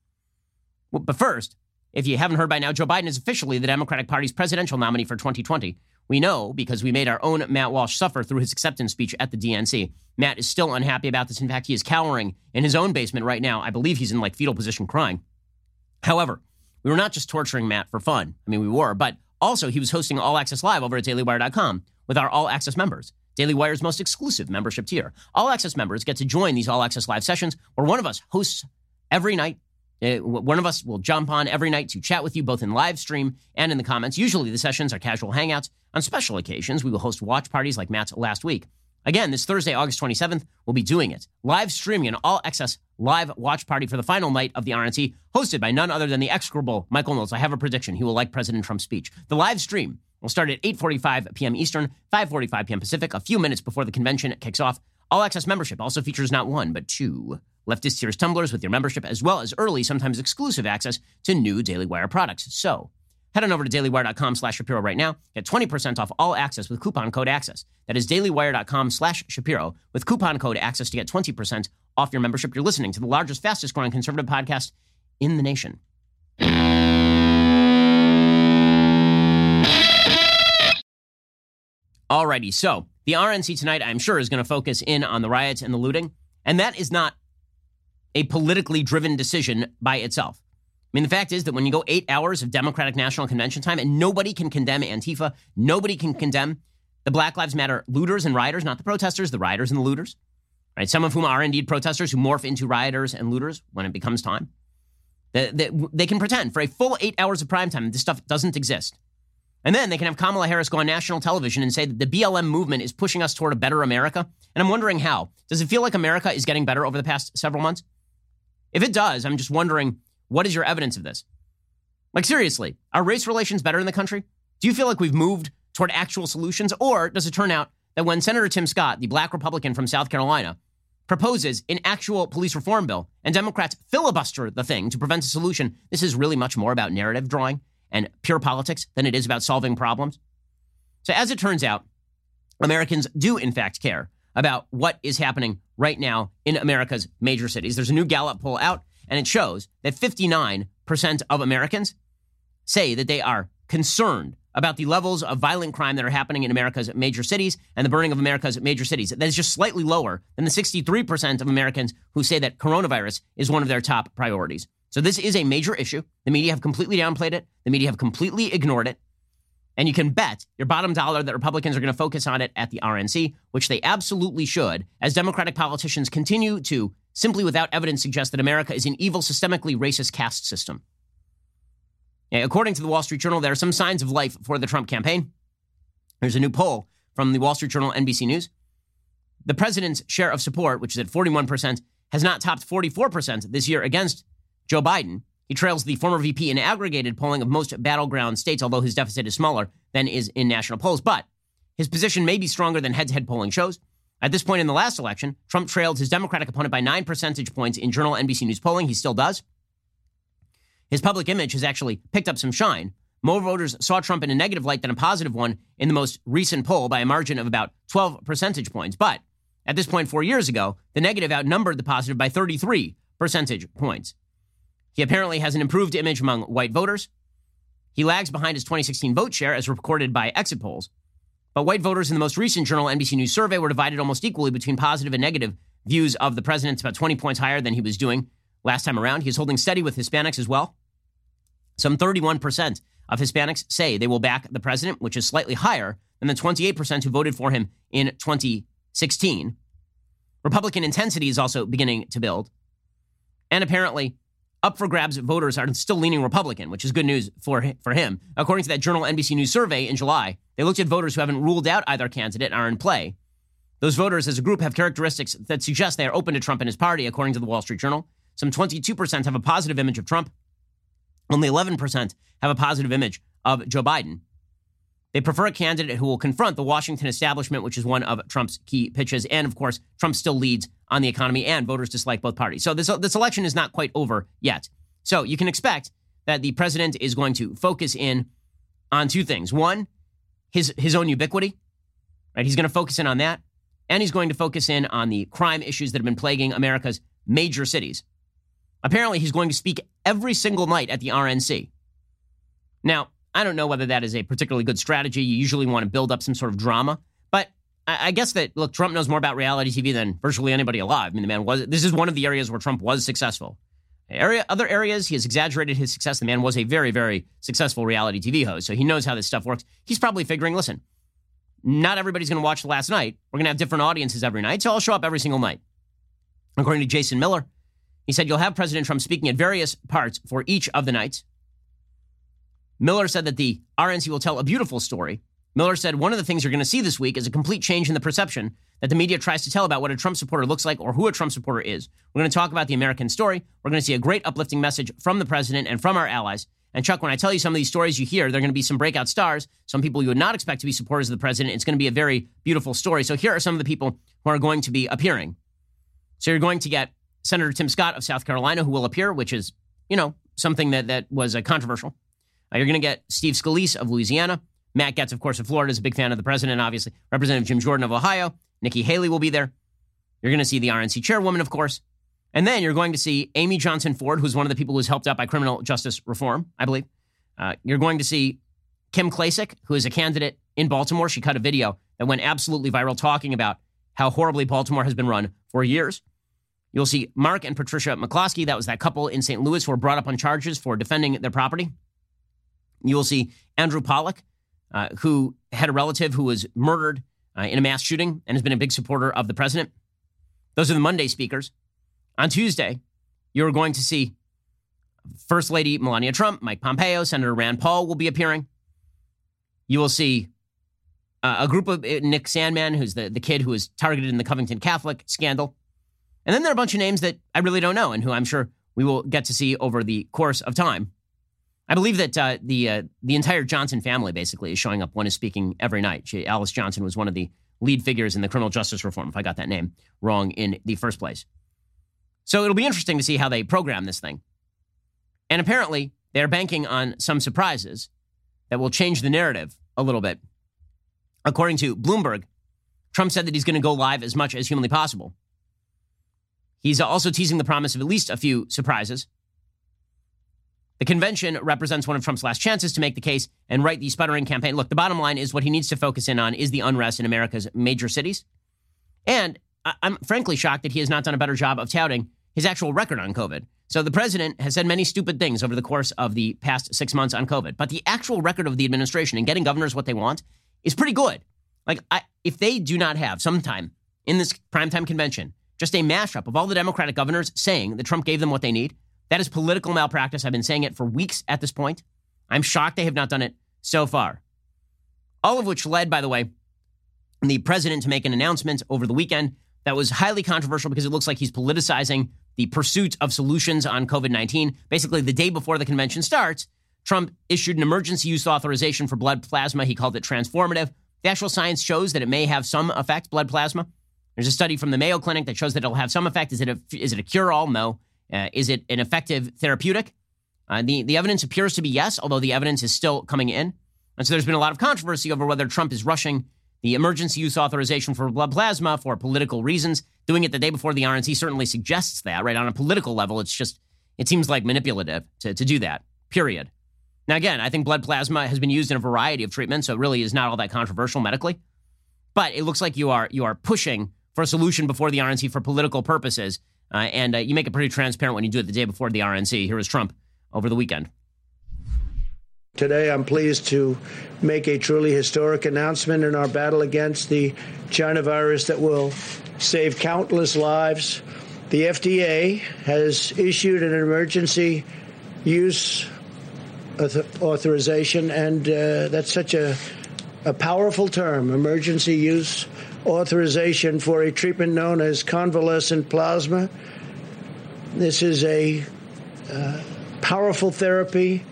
But first, if you haven't heard by now, Joe Biden is officially the Democratic Party's presidential nominee for 2020. We know because we made our own Matt Walsh suffer through his acceptance speech at the DNC. Matt is still unhappy about this. In fact, he is cowering in his own basement right now. I believe he's in like fetal position crying. However, we were not just torturing Matt for fun. I mean, we were, but also he was hosting All Access Live over at dailywire.com with our All Access members. Daily Wire's most exclusive membership tier. All Access members get to join these All Access Live sessions where one of us hosts every night uh, one of us will jump on every night to chat with you both in live stream and in the comments. Usually the sessions are casual hangouts. On special occasions, we will host watch parties like Matt's last week. Again, this Thursday, August 27th, we'll be doing it. Live streaming an all access live watch party for the final night of the RNC, hosted by none other than the execrable Michael Knowles. I have a prediction. He will like President Trump's speech. The live stream will start at 8.45 p.m. Eastern, 5.45 p.m. Pacific, a few minutes before the convention kicks off. All access membership also features not one, but two leftist tears tumblers with your membership, as well as early, sometimes exclusive access to new Daily Wire products. So head on over to dailywire.com slash Shapiro right now. Get 20% off all access with coupon code ACCESS. That is dailywire.com slash Shapiro with coupon code ACCESS to get 20% off your membership. You're listening to the largest, fastest growing conservative podcast in the nation. Alrighty, so the RNC tonight, I'm sure, is going to focus in on the riots and the looting. And that is not a politically driven decision by itself. I mean, the fact is that when you go eight hours of Democratic National Convention time and nobody can condemn Antifa, nobody can condemn the Black Lives Matter looters and rioters, not the protesters, the rioters and the looters, right? Some of whom are indeed protesters who morph into rioters and looters when it becomes time. They, they, they can pretend for a full eight hours of prime time this stuff doesn't exist. And then they can have Kamala Harris go on national television and say that the BLM movement is pushing us toward a better America. And I'm wondering how. Does it feel like America is getting better over the past several months? If it does, I'm just wondering what is your evidence of this? Like, seriously, are race relations better in the country? Do you feel like we've moved toward actual solutions? Or does it turn out that when Senator Tim Scott, the black Republican from South Carolina, proposes an actual police reform bill and Democrats filibuster the thing to prevent a solution, this is really much more about narrative drawing and pure politics than it is about solving problems? So, as it turns out, Americans do, in fact, care about what is happening right now in America's major cities. There's a new Gallup poll out, and it shows that 59% of Americans say that they are concerned about the levels of violent crime that are happening in America's major cities and the burning of America's major cities. That is just slightly lower than the 63% of Americans who say that coronavirus is one of their top priorities. So this is a major issue. The media have completely downplayed it. The media have completely ignored it. And you can bet your bottom dollar that Republicans are going to focus on it at the RNC, which they absolutely should, as Democratic politicians continue to, simply without evidence, suggest that America is an evil, systemically racist caste system. According to the Wall Street Journal, there are some signs of life for the Trump campaign. There's a new poll from the Wall Street Journal, NBC News. The president's share of support, which is at 41%, has not topped 44% this year against Joe Biden. He trails the former VP in aggregated polling of most battleground states, although his deficit is smaller than is in national polls. But his position may be stronger than head to head polling shows. At this point in the last election, Trump trailed his Democratic opponent by nine percentage points in Journal NBC News polling. He still does. His public image has actually picked up some shine. More voters saw Trump in a negative light than a positive one in the most recent poll by a margin of about 12 percentage points. But at this point, four years ago, the negative outnumbered the positive by 33 percentage points. He apparently has an improved image among white voters. He lags behind his 2016 vote share as recorded by exit polls. But white voters in the most recent Journal NBC News survey were divided almost equally between positive and negative views of the president. It's about 20 points higher than he was doing last time around. He's holding steady with Hispanics as well. Some 31% of Hispanics say they will back the president, which is slightly higher than the 28% who voted for him in 2016. Republican intensity is also beginning to build. And apparently, up for grabs voters are still leaning Republican, which is good news for, for him. According to that Journal NBC News survey in July, they looked at voters who haven't ruled out either candidate and are in play. Those voters, as a group, have characteristics that suggest they are open to Trump and his party, according to the Wall Street Journal. Some 22% have a positive image of Trump, only 11% have a positive image of Joe Biden. They prefer a candidate who will confront the Washington establishment, which is one of Trump's key pitches. And of course, Trump still leads on the economy, and voters dislike both parties. So this, this election is not quite over yet. So you can expect that the president is going to focus in on two things. One, his, his own ubiquity, right? He's going to focus in on that. And he's going to focus in on the crime issues that have been plaguing America's major cities. Apparently, he's going to speak every single night at the RNC. Now, I don't know whether that is a particularly good strategy. You usually want to build up some sort of drama. But I, guess that, look, Trump knows more about reality TV than virtually anybody alive. I mean, the man was, this is one of the areas where Trump was successful. Area, other areas, he has exaggerated his success. The man was a very, very successful reality TV host, so he knows how this stuff works. He's probably figuring, listen, not everybody's going to watch the last night. We're going to have different audiences every night, so I'll show up every single night. According to Jason Miller, he said you'll have President Trump speaking at various parts for each of the nights. Miller said that the RNC will tell a beautiful story. Miller said one of the things you're going to see this week is a complete change in the perception that the media tries to tell about what a Trump supporter looks like or who a Trump supporter is. We're going to talk about the American story. We're going to see a great uplifting message from the president and from our allies. And Chuck, when I tell you some of these stories you hear, they're going to be some breakout stars, some people you would not expect to be supporters of the president. It's going to be a very beautiful story. So here are some of the people who are going to be appearing. So you're going to get Senator Tim Scott of South Carolina, who will appear, which is, you know, something that, that was uh, controversial. You're going to get Steve Scalise of Louisiana. Matt Gaetz, of course, of Florida, is a big fan of the president, obviously. Representative Jim Jordan of Ohio. Nikki Haley will be there. You're going to see the RNC chairwoman, of course. And then you're going to see Amy Johnson Ford, who's one of the people who's helped out by criminal justice reform, I believe. Uh, you're going to see Kim Klacik, who is a candidate in Baltimore. She cut a video that went absolutely viral talking about how horribly Baltimore has been run for years. You'll see Mark and Patricia McCloskey. That was that couple in St. Louis who were brought up on charges for defending their property. You will see Andrew Pollack, uh, who had a relative who was murdered uh, in a mass shooting and has been a big supporter of the president. Those are the Monday speakers. On Tuesday, you're going to see First Lady Melania Trump, Mike Pompeo, Senator Rand Paul will be appearing. You will see uh, a group of uh, Nick Sandmann, who's the, the kid who was targeted in the Covington Catholic scandal. And then there are a bunch of names that I really don't know and who I'm sure we will get to see over the course of time. I believe that uh, the uh, the entire Johnson family basically is showing up. One is speaking every night. She, Alice Johnson was one of the lead figures in the criminal justice reform, if I got that name wrong in the first place. So it'll be interesting to see how they program this thing. And apparently, they're banking on some surprises that will change the narrative a little bit. According to Bloomberg, Trump said that he's going to go live as much as humanly possible. He's also teasing the promise of at least a few surprises. The convention represents one of Trump's last chances to make the case and write the sputtering campaign. Look, the bottom line is what he needs to focus in on is the unrest in America's major cities. And I'm frankly shocked that he has not done a better job of touting his actual record on COVID. So the president has said many stupid things over the course of the past six months on COVID, but the actual record of the administration and getting governors what they want is pretty good. Like, I, if they do not have sometime in this primetime convention just a mashup of all the Democratic governors saying that Trump gave them what they need, that is political malpractice. I've been saying it for weeks at this point. I'm shocked they have not done it so far. All of which led, by the way, the president to make an announcement over the weekend that was highly controversial because it looks like he's politicizing the pursuit of solutions on COVID 19. Basically, the day before the convention starts, Trump issued an emergency use authorization for blood plasma. He called it transformative. The actual science shows that it may have some effect, blood plasma. There's a study from the Mayo Clinic that shows that it'll have some effect. Is it a, is it a cure all? No. Uh, is it an effective therapeutic? Uh, the, the evidence appears to be yes, although the evidence is still coming in. And so there's been a lot of controversy over whether Trump is rushing the emergency use authorization for blood plasma for political reasons. Doing it the day before the RNC certainly suggests that, right? On a political level, it's just, it seems like manipulative to, to do that, period. Now, again, I think blood plasma has been used in a variety of treatments, so it really is not all that controversial medically. But it looks like you are, you are pushing for a solution before the RNC for political purposes. Uh, and uh, you make it pretty transparent when you do it the day before the RNC. Here was Trump over the weekend. Today, I'm pleased to make a truly historic announcement in our battle against the China virus that will save countless lives. The FDA has issued an emergency use authorization, and uh, that's such a, a powerful term emergency use authorization for a treatment known as convalescent plasma. This is a uh, powerful therapy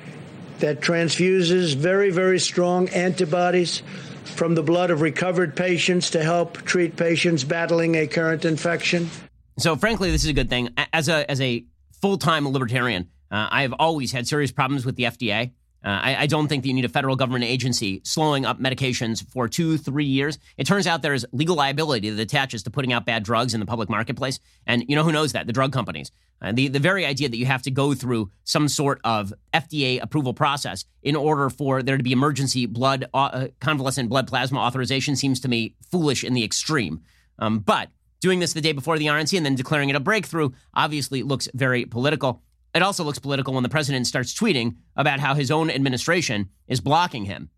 that transfuses very, very strong antibodies from the blood of recovered patients to help treat patients battling a current infection. So, frankly, this is a good thing. As a as a full time libertarian, uh, I have always had serious problems with the FDA. Uh, I, I, don't think that you need a federal government agency slowing up medications for two, three years. It turns out there's legal liability that attaches to putting out bad drugs in the public marketplace. And you know who knows that? The drug companies. Uh, the, the very idea that you have to go through some sort of FDA approval process in order for there to be emergency blood, uh, uh, convalescent blood plasma authorization seems to me foolish in the extreme. Um, but doing this the day before the RNC and then declaring it a breakthrough obviously looks very political. It also looks political when the president starts tweeting about how his own administration is blocking him.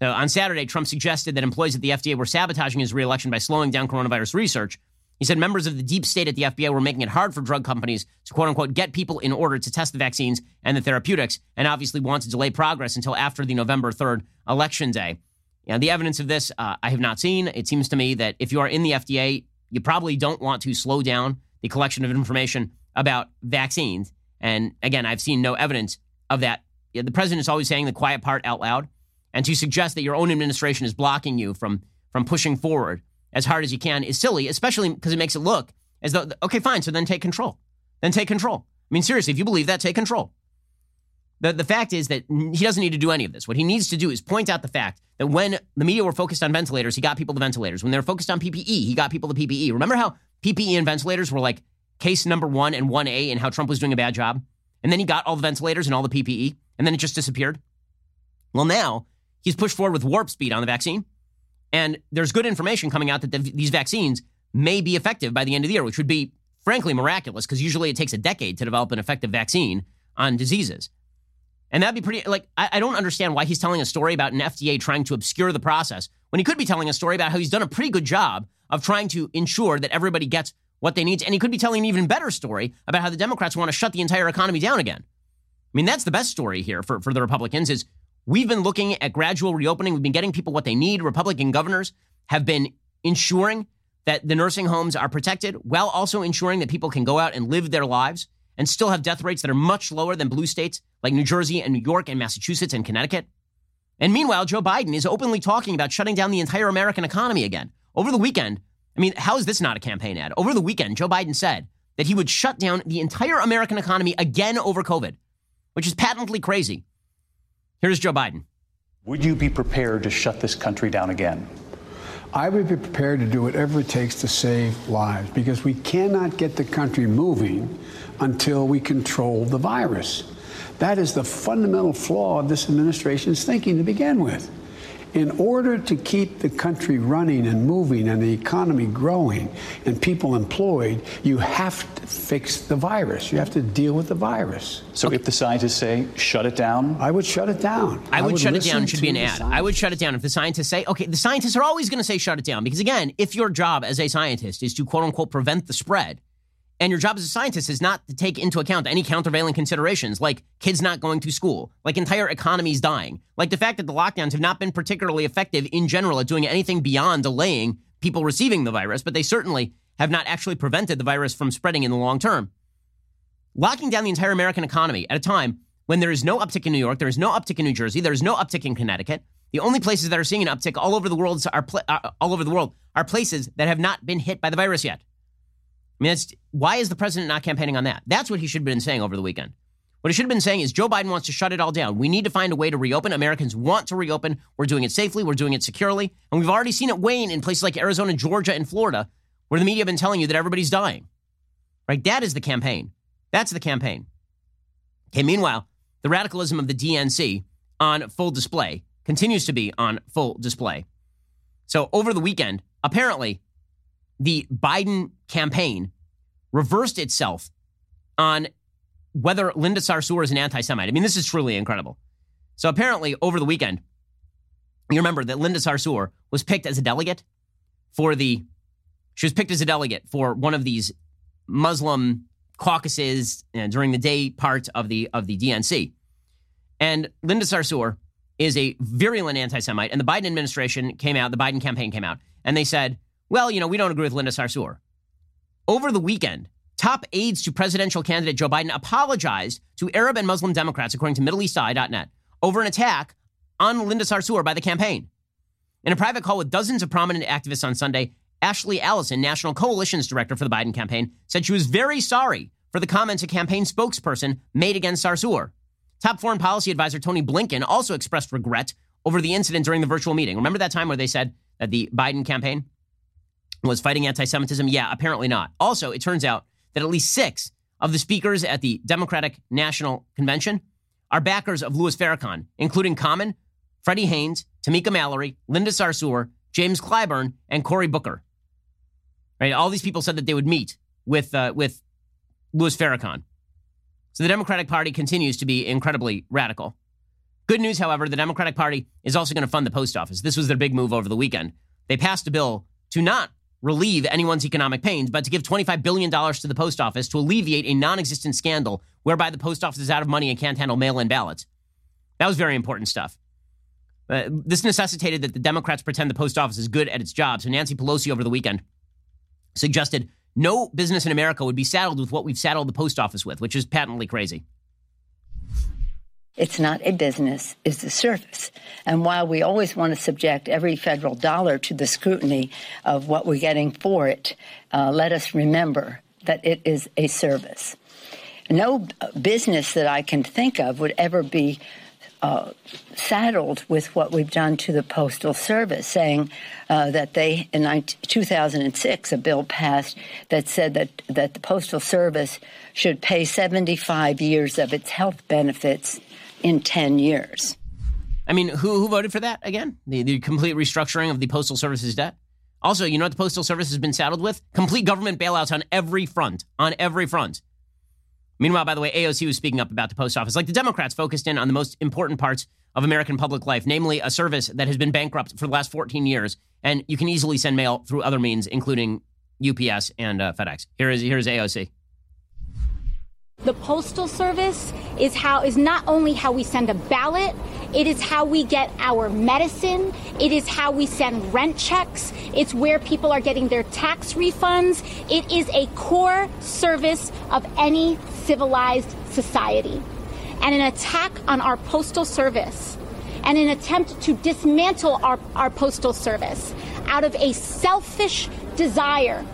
So on Saturday, Trump suggested that employees at the FDA were sabotaging his reelection by slowing down coronavirus research. He said members of the deep state at the FBI were making it hard for drug companies to quote unquote get people in order to test the vaccines and the therapeutics, and obviously want to delay progress until after the November 3rd election day. Now, the evidence of this uh, I have not seen. It seems to me that if you are in the FDA, you probably don't want to slow down the collection of information about vaccines. And again, I've seen no evidence of that. The president is always saying the quiet part out loud. And to suggest that your own administration is blocking you from, from pushing forward as hard as you can is silly, especially because it makes it look as though, okay, fine, so then take control. Then take control. I mean, seriously, if you believe that, take control. The, the fact is that he doesn't need to do any of this. What he needs to do is point out the fact that when the media were focused on ventilators, he got people the ventilators. When they were focused on PPE, he got people the PPE. Remember how PPE and ventilators were like case number one and 1A and how Trump was doing a bad job. And then he got all the ventilators and all the PPE, and then it just disappeared. Well, now he's pushed forward with warp speed on the vaccine. And there's good information coming out that the, these vaccines may be effective by the end of the year, which would be frankly miraculous because usually it takes a decade to develop an effective vaccine on diseases. And that'd be pretty, like, I, I, don't understand why he's telling a story about an FDA trying to obscure the process when he could be telling a story about how he's done a pretty good job of trying to ensure that everybody gets what they need. And he could be telling an even better story about how the Democrats want to shut the entire economy down again. I mean, that's the best story here for, for the Republicans is we've been looking at gradual reopening. We've been getting people what they need. Republican governors have been ensuring that the nursing homes are protected while also ensuring that people can go out and live their lives and still have death rates that are much lower than blue states like New Jersey and New York and Massachusetts and Connecticut. And meanwhile, Joe Biden is openly talking about shutting down the entire American economy again. Over the weekend, I mean, how is this not a campaign ad? Over the weekend, Joe Biden said that he would shut down the entire American economy again over COVID, which is patently crazy. Here's Joe Biden. Would you be prepared to shut this country down again? I would be prepared to do whatever it takes to save lives because we cannot get the country moving until we control the virus. That is the fundamental flaw of this administration's thinking to begin with. In order to keep the country running and moving and the economy growing and people employed, you have to fix the virus. You have to deal with the virus. So if the scientists say shut it down, I would shut it down. I would, shut it down. It should be an to the ad. I would shut it down if the scientists say, okay, the scientists are always going to say shut it down. Because again, if your job as a scientist is to quote unquote prevent the spread, and your job as a scientist is not to take into account any countervailing considerations like kids not going to school, like entire economies dying, like the fact that the lockdowns have not been particularly effective in general at doing anything beyond delaying people receiving the virus, but they certainly have not actually prevented the virus from spreading in the long term. Locking down the entire American economy at a time when there is no uptick in New York, there is no uptick in New Jersey, there is no uptick in Connecticut. The only places that are seeing an uptick all over the world are pla- uh, all over the world are places that have not been hit by the virus yet. I mean, why is the president not campaigning on that? That's what he should have been saying over the weekend. What he should have been saying is Joe Biden wants to shut it all down. We need to find a way to reopen. Americans want to reopen. We're doing it safely. We're doing it securely. And we've already seen it wane in places like Arizona, Georgia, and Florida, where the media have been telling you that everybody's dying. Right? That is the campaign. That's the campaign. Okay, meanwhile, the radicalism of the DNC on full display continues to be on full display. So over the weekend, apparently, the Biden campaign reversed itself on whether Linda Sarsour is an anti Semite. I mean, this is truly incredible. So apparently, over the weekend, you remember that Linda Sarsour was picked as a delegate for the, she was picked as a delegate for one of these Muslim caucuses uh, during the day part of the of the DNC. And Linda Sarsour is a virulent anti-Semite, and the Biden administration came out, the Biden campaign came out, and they said, "Well, you know, we don't agree with Linda Sarsour." Over the weekend, top aides to presidential candidate Joe Biden apologized to Arab and Muslim Democrats, according to MiddleEastEye.net, over an attack on Linda Sarsour by the campaign. In a private call with dozens of prominent activists on Sunday, Ashley Allison, National Coalitions Director for the Biden campaign, said she was very sorry for the comments a campaign spokesperson made against Sarsour. Top foreign policy advisor Tony Blinken also expressed regret over the incident during the virtual meeting. Remember that time where they said that the Biden campaign was fighting anti Semitism? Yeah, apparently not. Also, it turns out that at least six of the speakers at the Democratic National Convention are backers of Louis Farrakhan, including Common, Freddie Haynes, Tamika Mallory, Linda Sarsour, James Clyburn, and Cory Booker. Right? All these people said that they would meet with, uh, with Louis Farrakhan. So the Democratic Party continues to be incredibly radical. Good news, however, the Democratic Party is also going to fund the post office. This was their big move over the weekend. They passed a bill to not relieve anyone's economic pains, but to give $25 billion to the post office to alleviate a non existent scandal whereby the post office is out of money and can't handle mail in ballots. That was very important stuff. Uh, this necessitated that the Democrats pretend the post office is good at its job. So Nancy Pelosi over the weekend suggested no business in America would be saddled with what we've saddled the post office with, which is patently crazy. It's not a business, it's a service. And while we always want to subject every federal dollar to the scrutiny of what we're getting for it, uh, let us remember that it is a service. No business that I can think of would ever be uh, saddled with what we've done to the Postal Service, saying uh, that they, in 19, 2006, a bill passed that said that, that the Postal Service should pay 75 years of its health benefits in 10 years. I mean, who, who voted for that again? The, the complete restructuring of the Postal Service's debt? Also, you know what the Postal Service has been saddled with? Complete government bailouts on every front. On every front. Meanwhile, by the way, AOC was speaking up about the post office. Like the Democrats focused in on the most important parts of American public life, namely a service that has been bankrupt for the last 14 years. And you can easily send mail through other means, including UPS and uh, FedEx. Here is, here is AOC. The Postal Service is how is not only how we send a ballot, it is how we get our medicine, it is how we send rent checks, it's where people are getting their tax refunds. It is a core service of any civilized society. And an attack on our postal service and an attempt to dismantle our, our postal service out of a selfish desire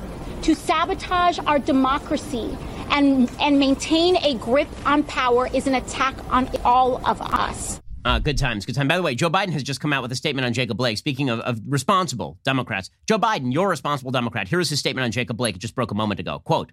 to sabotage our democracy and, and maintain a grip on power is an attack on all of us. Uh, good times, good time. By the way, Joe Biden has just come out with a statement on Jacob Blake. Speaking of, of responsible Democrats, Joe Biden, you're a responsible Democrat. Here is his statement on Jacob Blake. It just broke a moment ago. Quote,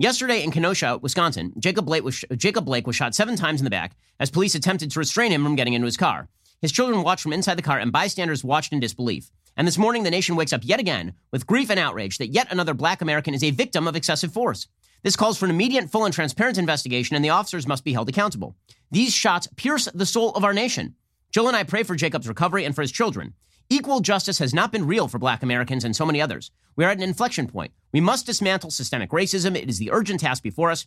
Yesterday in Kenosha, Wisconsin, Jacob Blake, was, Jacob Blake was shot seven times in the back as police attempted to restrain him from getting into his car. His children watched from inside the car, and bystanders watched in disbelief. And this morning, the nation wakes up yet again with grief and outrage that yet another black American is a victim of excessive force. This calls for an immediate, full, and transparent investigation, and the officers must be held accountable. These shots pierce the soul of our nation. Jill and I pray for Jacob's recovery and for his children. Equal justice has not been real for black Americans and so many others. We are at an inflection point. We must dismantle systemic racism. It is the urgent task before us.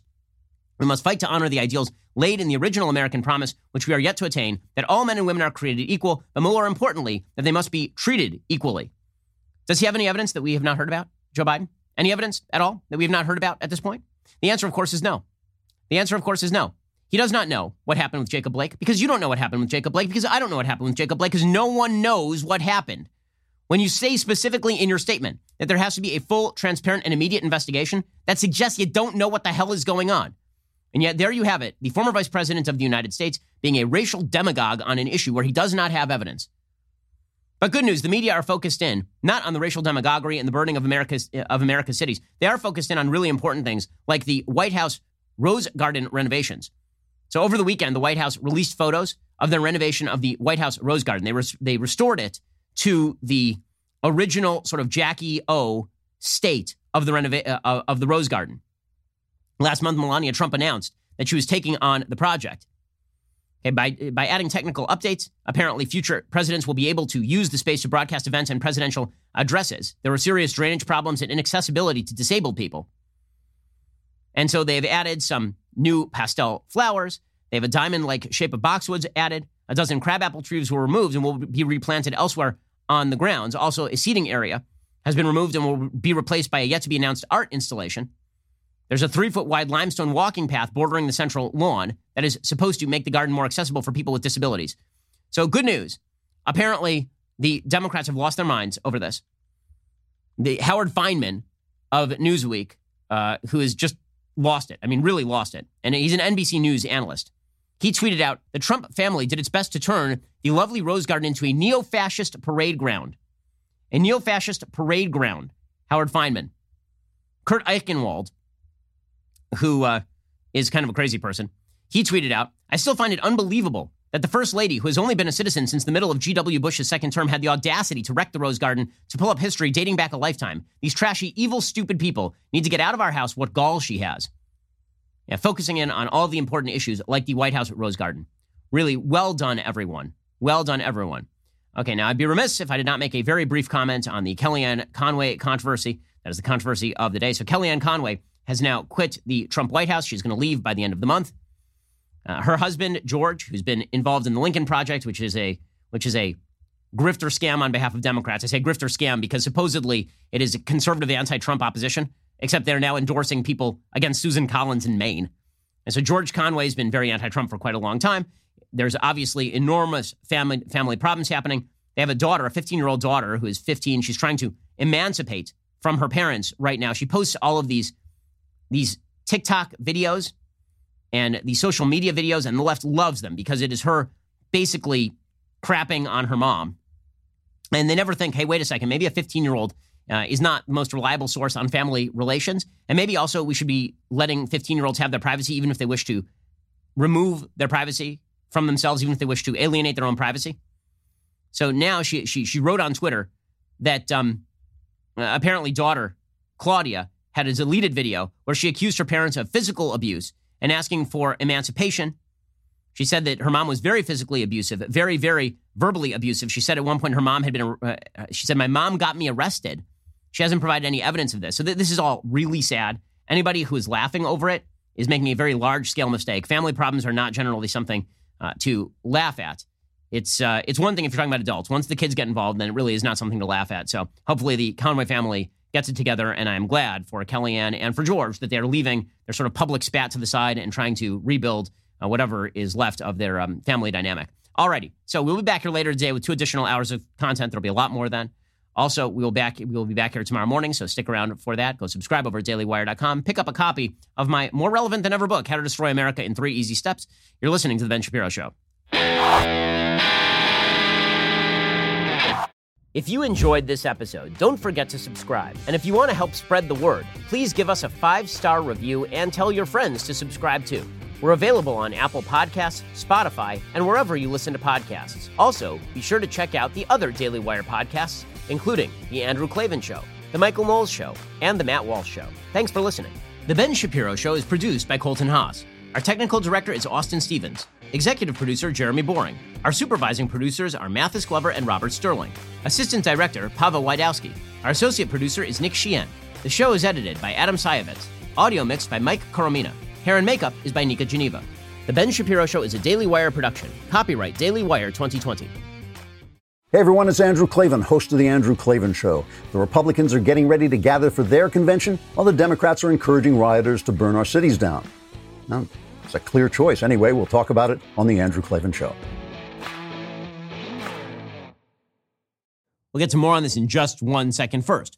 We must fight to honor the ideals laid in the original American promise, which we are yet to attain, that all men and women are created equal, but more importantly, that they must be treated equally. Does he have any evidence that we have not heard about, Joe Biden? Any evidence at all that we have not heard about at this point? The answer, of course, is no. The answer, of course, is no. He does not know what happened with Jacob Blake because you don't know what happened with Jacob Blake because I don't know what happened with Jacob Blake because no one knows what happened. When you say specifically in your statement that there has to be a full, transparent, and immediate investigation, that suggests you don't know what the hell is going on. And yet, there you have it the former vice president of the United States being a racial demagogue on an issue where he does not have evidence. But good news, the media are focused in not on the racial demagoguery and the burning of America's, of America's cities. They are focused in on really important things like the White House Rose Garden renovations. So over the weekend, the White House released photos of their renovation of the White House Rose Garden. They, res- they restored it to the original sort of Jackie O state of the, renova- uh, of the Rose Garden. Last month, Melania Trump announced that she was taking on the project. By, by adding technical updates, apparently future presidents will be able to use the space to broadcast events and presidential addresses. There were serious drainage problems and inaccessibility to disabled people. And so they've added some new pastel flowers. They have a diamond like shape of boxwoods added. A dozen crabapple trees were removed and will be replanted elsewhere on the grounds. Also, a seating area has been removed and will be replaced by a yet to be announced art installation. There's a three foot wide limestone walking path bordering the central lawn that is supposed to make the garden more accessible for people with disabilities. So, good news. Apparently, the Democrats have lost their minds over this. The Howard Fineman of Newsweek, uh, who has just lost it. I mean, really lost it. And he's an NBC News analyst. He tweeted out the Trump family did its best to turn the lovely Rose Garden into a neo fascist parade ground. A neo fascist parade ground. Howard Fineman. Kurt Eichenwald, who uh, is kind of a crazy person, he tweeted out, I still find it unbelievable that the First Lady, who has only been a citizen since the middle of G.W. Bush's second term, had the audacity to wreck the Rose Garden to pull up history dating back a lifetime. These trashy, evil, stupid people need to get out of our house what gall she has. Yeah, focusing in on all the important issues like the White House at Rose Garden. Really well done, everyone. Well done, everyone. Okay, now I'd be remiss if I did not make a very brief comment on the Kellyanne Conway controversy. That is the controversy of the day. So Kellyanne Conway has now quit the Trump White House. She's going to leave by the end of the month. Uh, her husband George, who's been involved in the Lincoln Project, which is a which is a grifter scam on behalf of Democrats. I say grifter scam because supposedly it is a conservative anti-Trump opposition, except they're now endorsing people against Susan Collins in Maine. And so George Conway has been very anti-Trump for quite a long time. There's obviously enormous family family problems happening. They have a daughter, a 15 year old daughter who is 15. She's trying to emancipate from her parents right now. She posts all of these these TikTok videos and the social media videos, and the left loves them because it is her basically crapping on her mom. And they never think, hey, wait a second, maybe a 15 year old uh, is not the most reliable source on family relations. And maybe also we should be letting 15 year olds have their privacy, even if they wish to remove their privacy from themselves, even if they wish to alienate their own privacy. So now she, she, she wrote on Twitter that um, apparently daughter Claudia had a deleted video where she accused her parents of physical abuse and asking for emancipation. She said that her mom was very physically abusive, very, very verbally abusive. She said at one point her mom had been, uh, she said, My mom got me arrested. She hasn't provided any evidence of this. So th- this is all really sad. Anybody who is laughing over it is making a very large scale mistake. Family problems are not generally something uh, to laugh at. It's uh, it's one thing if you're talking about adults. Once the kids get involved, then it really is not something to laugh at. So hopefully the Conway family gets it together. And I'm glad for Kellyanne and for George that they're leaving their sort of public spat to the side and trying to rebuild uh, whatever is left of their um, family dynamic. Alrighty, so we'll be back here later today with two additional hours of content. There'll be a lot more then. Also, we will back we will be back here tomorrow morning, so stick around for that. Go subscribe over at dailywire.com. Pick up a copy of my more relevant than ever book, How to Destroy America in Three Easy Steps. You're listening to the Ben Shapiro Show. If you enjoyed this episode, don't forget to subscribe. And if you want to help spread the word, please give us a five star review and tell your friends to subscribe too. We're available on Apple Podcasts, Spotify, and wherever you listen to podcasts. Also, be sure to check out the other Daily Wire podcasts, including The Andrew Klavan Show, The Michael Knowles Show, and The Matt Walsh Show. Thanks for listening. The Ben Shapiro Show is produced by Colton Haas. Our technical director is Austin Stevens. Executive producer Jeremy Boring. Our supervising producers are Mathis Glover and Robert Sterling. Assistant director Pavel Wydowski. Our associate producer is Nick Sheehan. The show is edited by Adam Sayevitz. Audio mixed by Mike Coromina. Hair and makeup is by Nika Geneva. The Ben Shapiro Show is a Daily Wire production. Copyright Daily Wire 2020. Hey everyone, it's Andrew Klavan, host of The Andrew Klavan Show. The Republicans are getting ready to gather for their convention, while the Democrats are encouraging rioters to burn our cities down. Now, it's a clear choice. Anyway, we'll talk about it on The Andrew Klavan Show. We'll get to more on this in just one second first.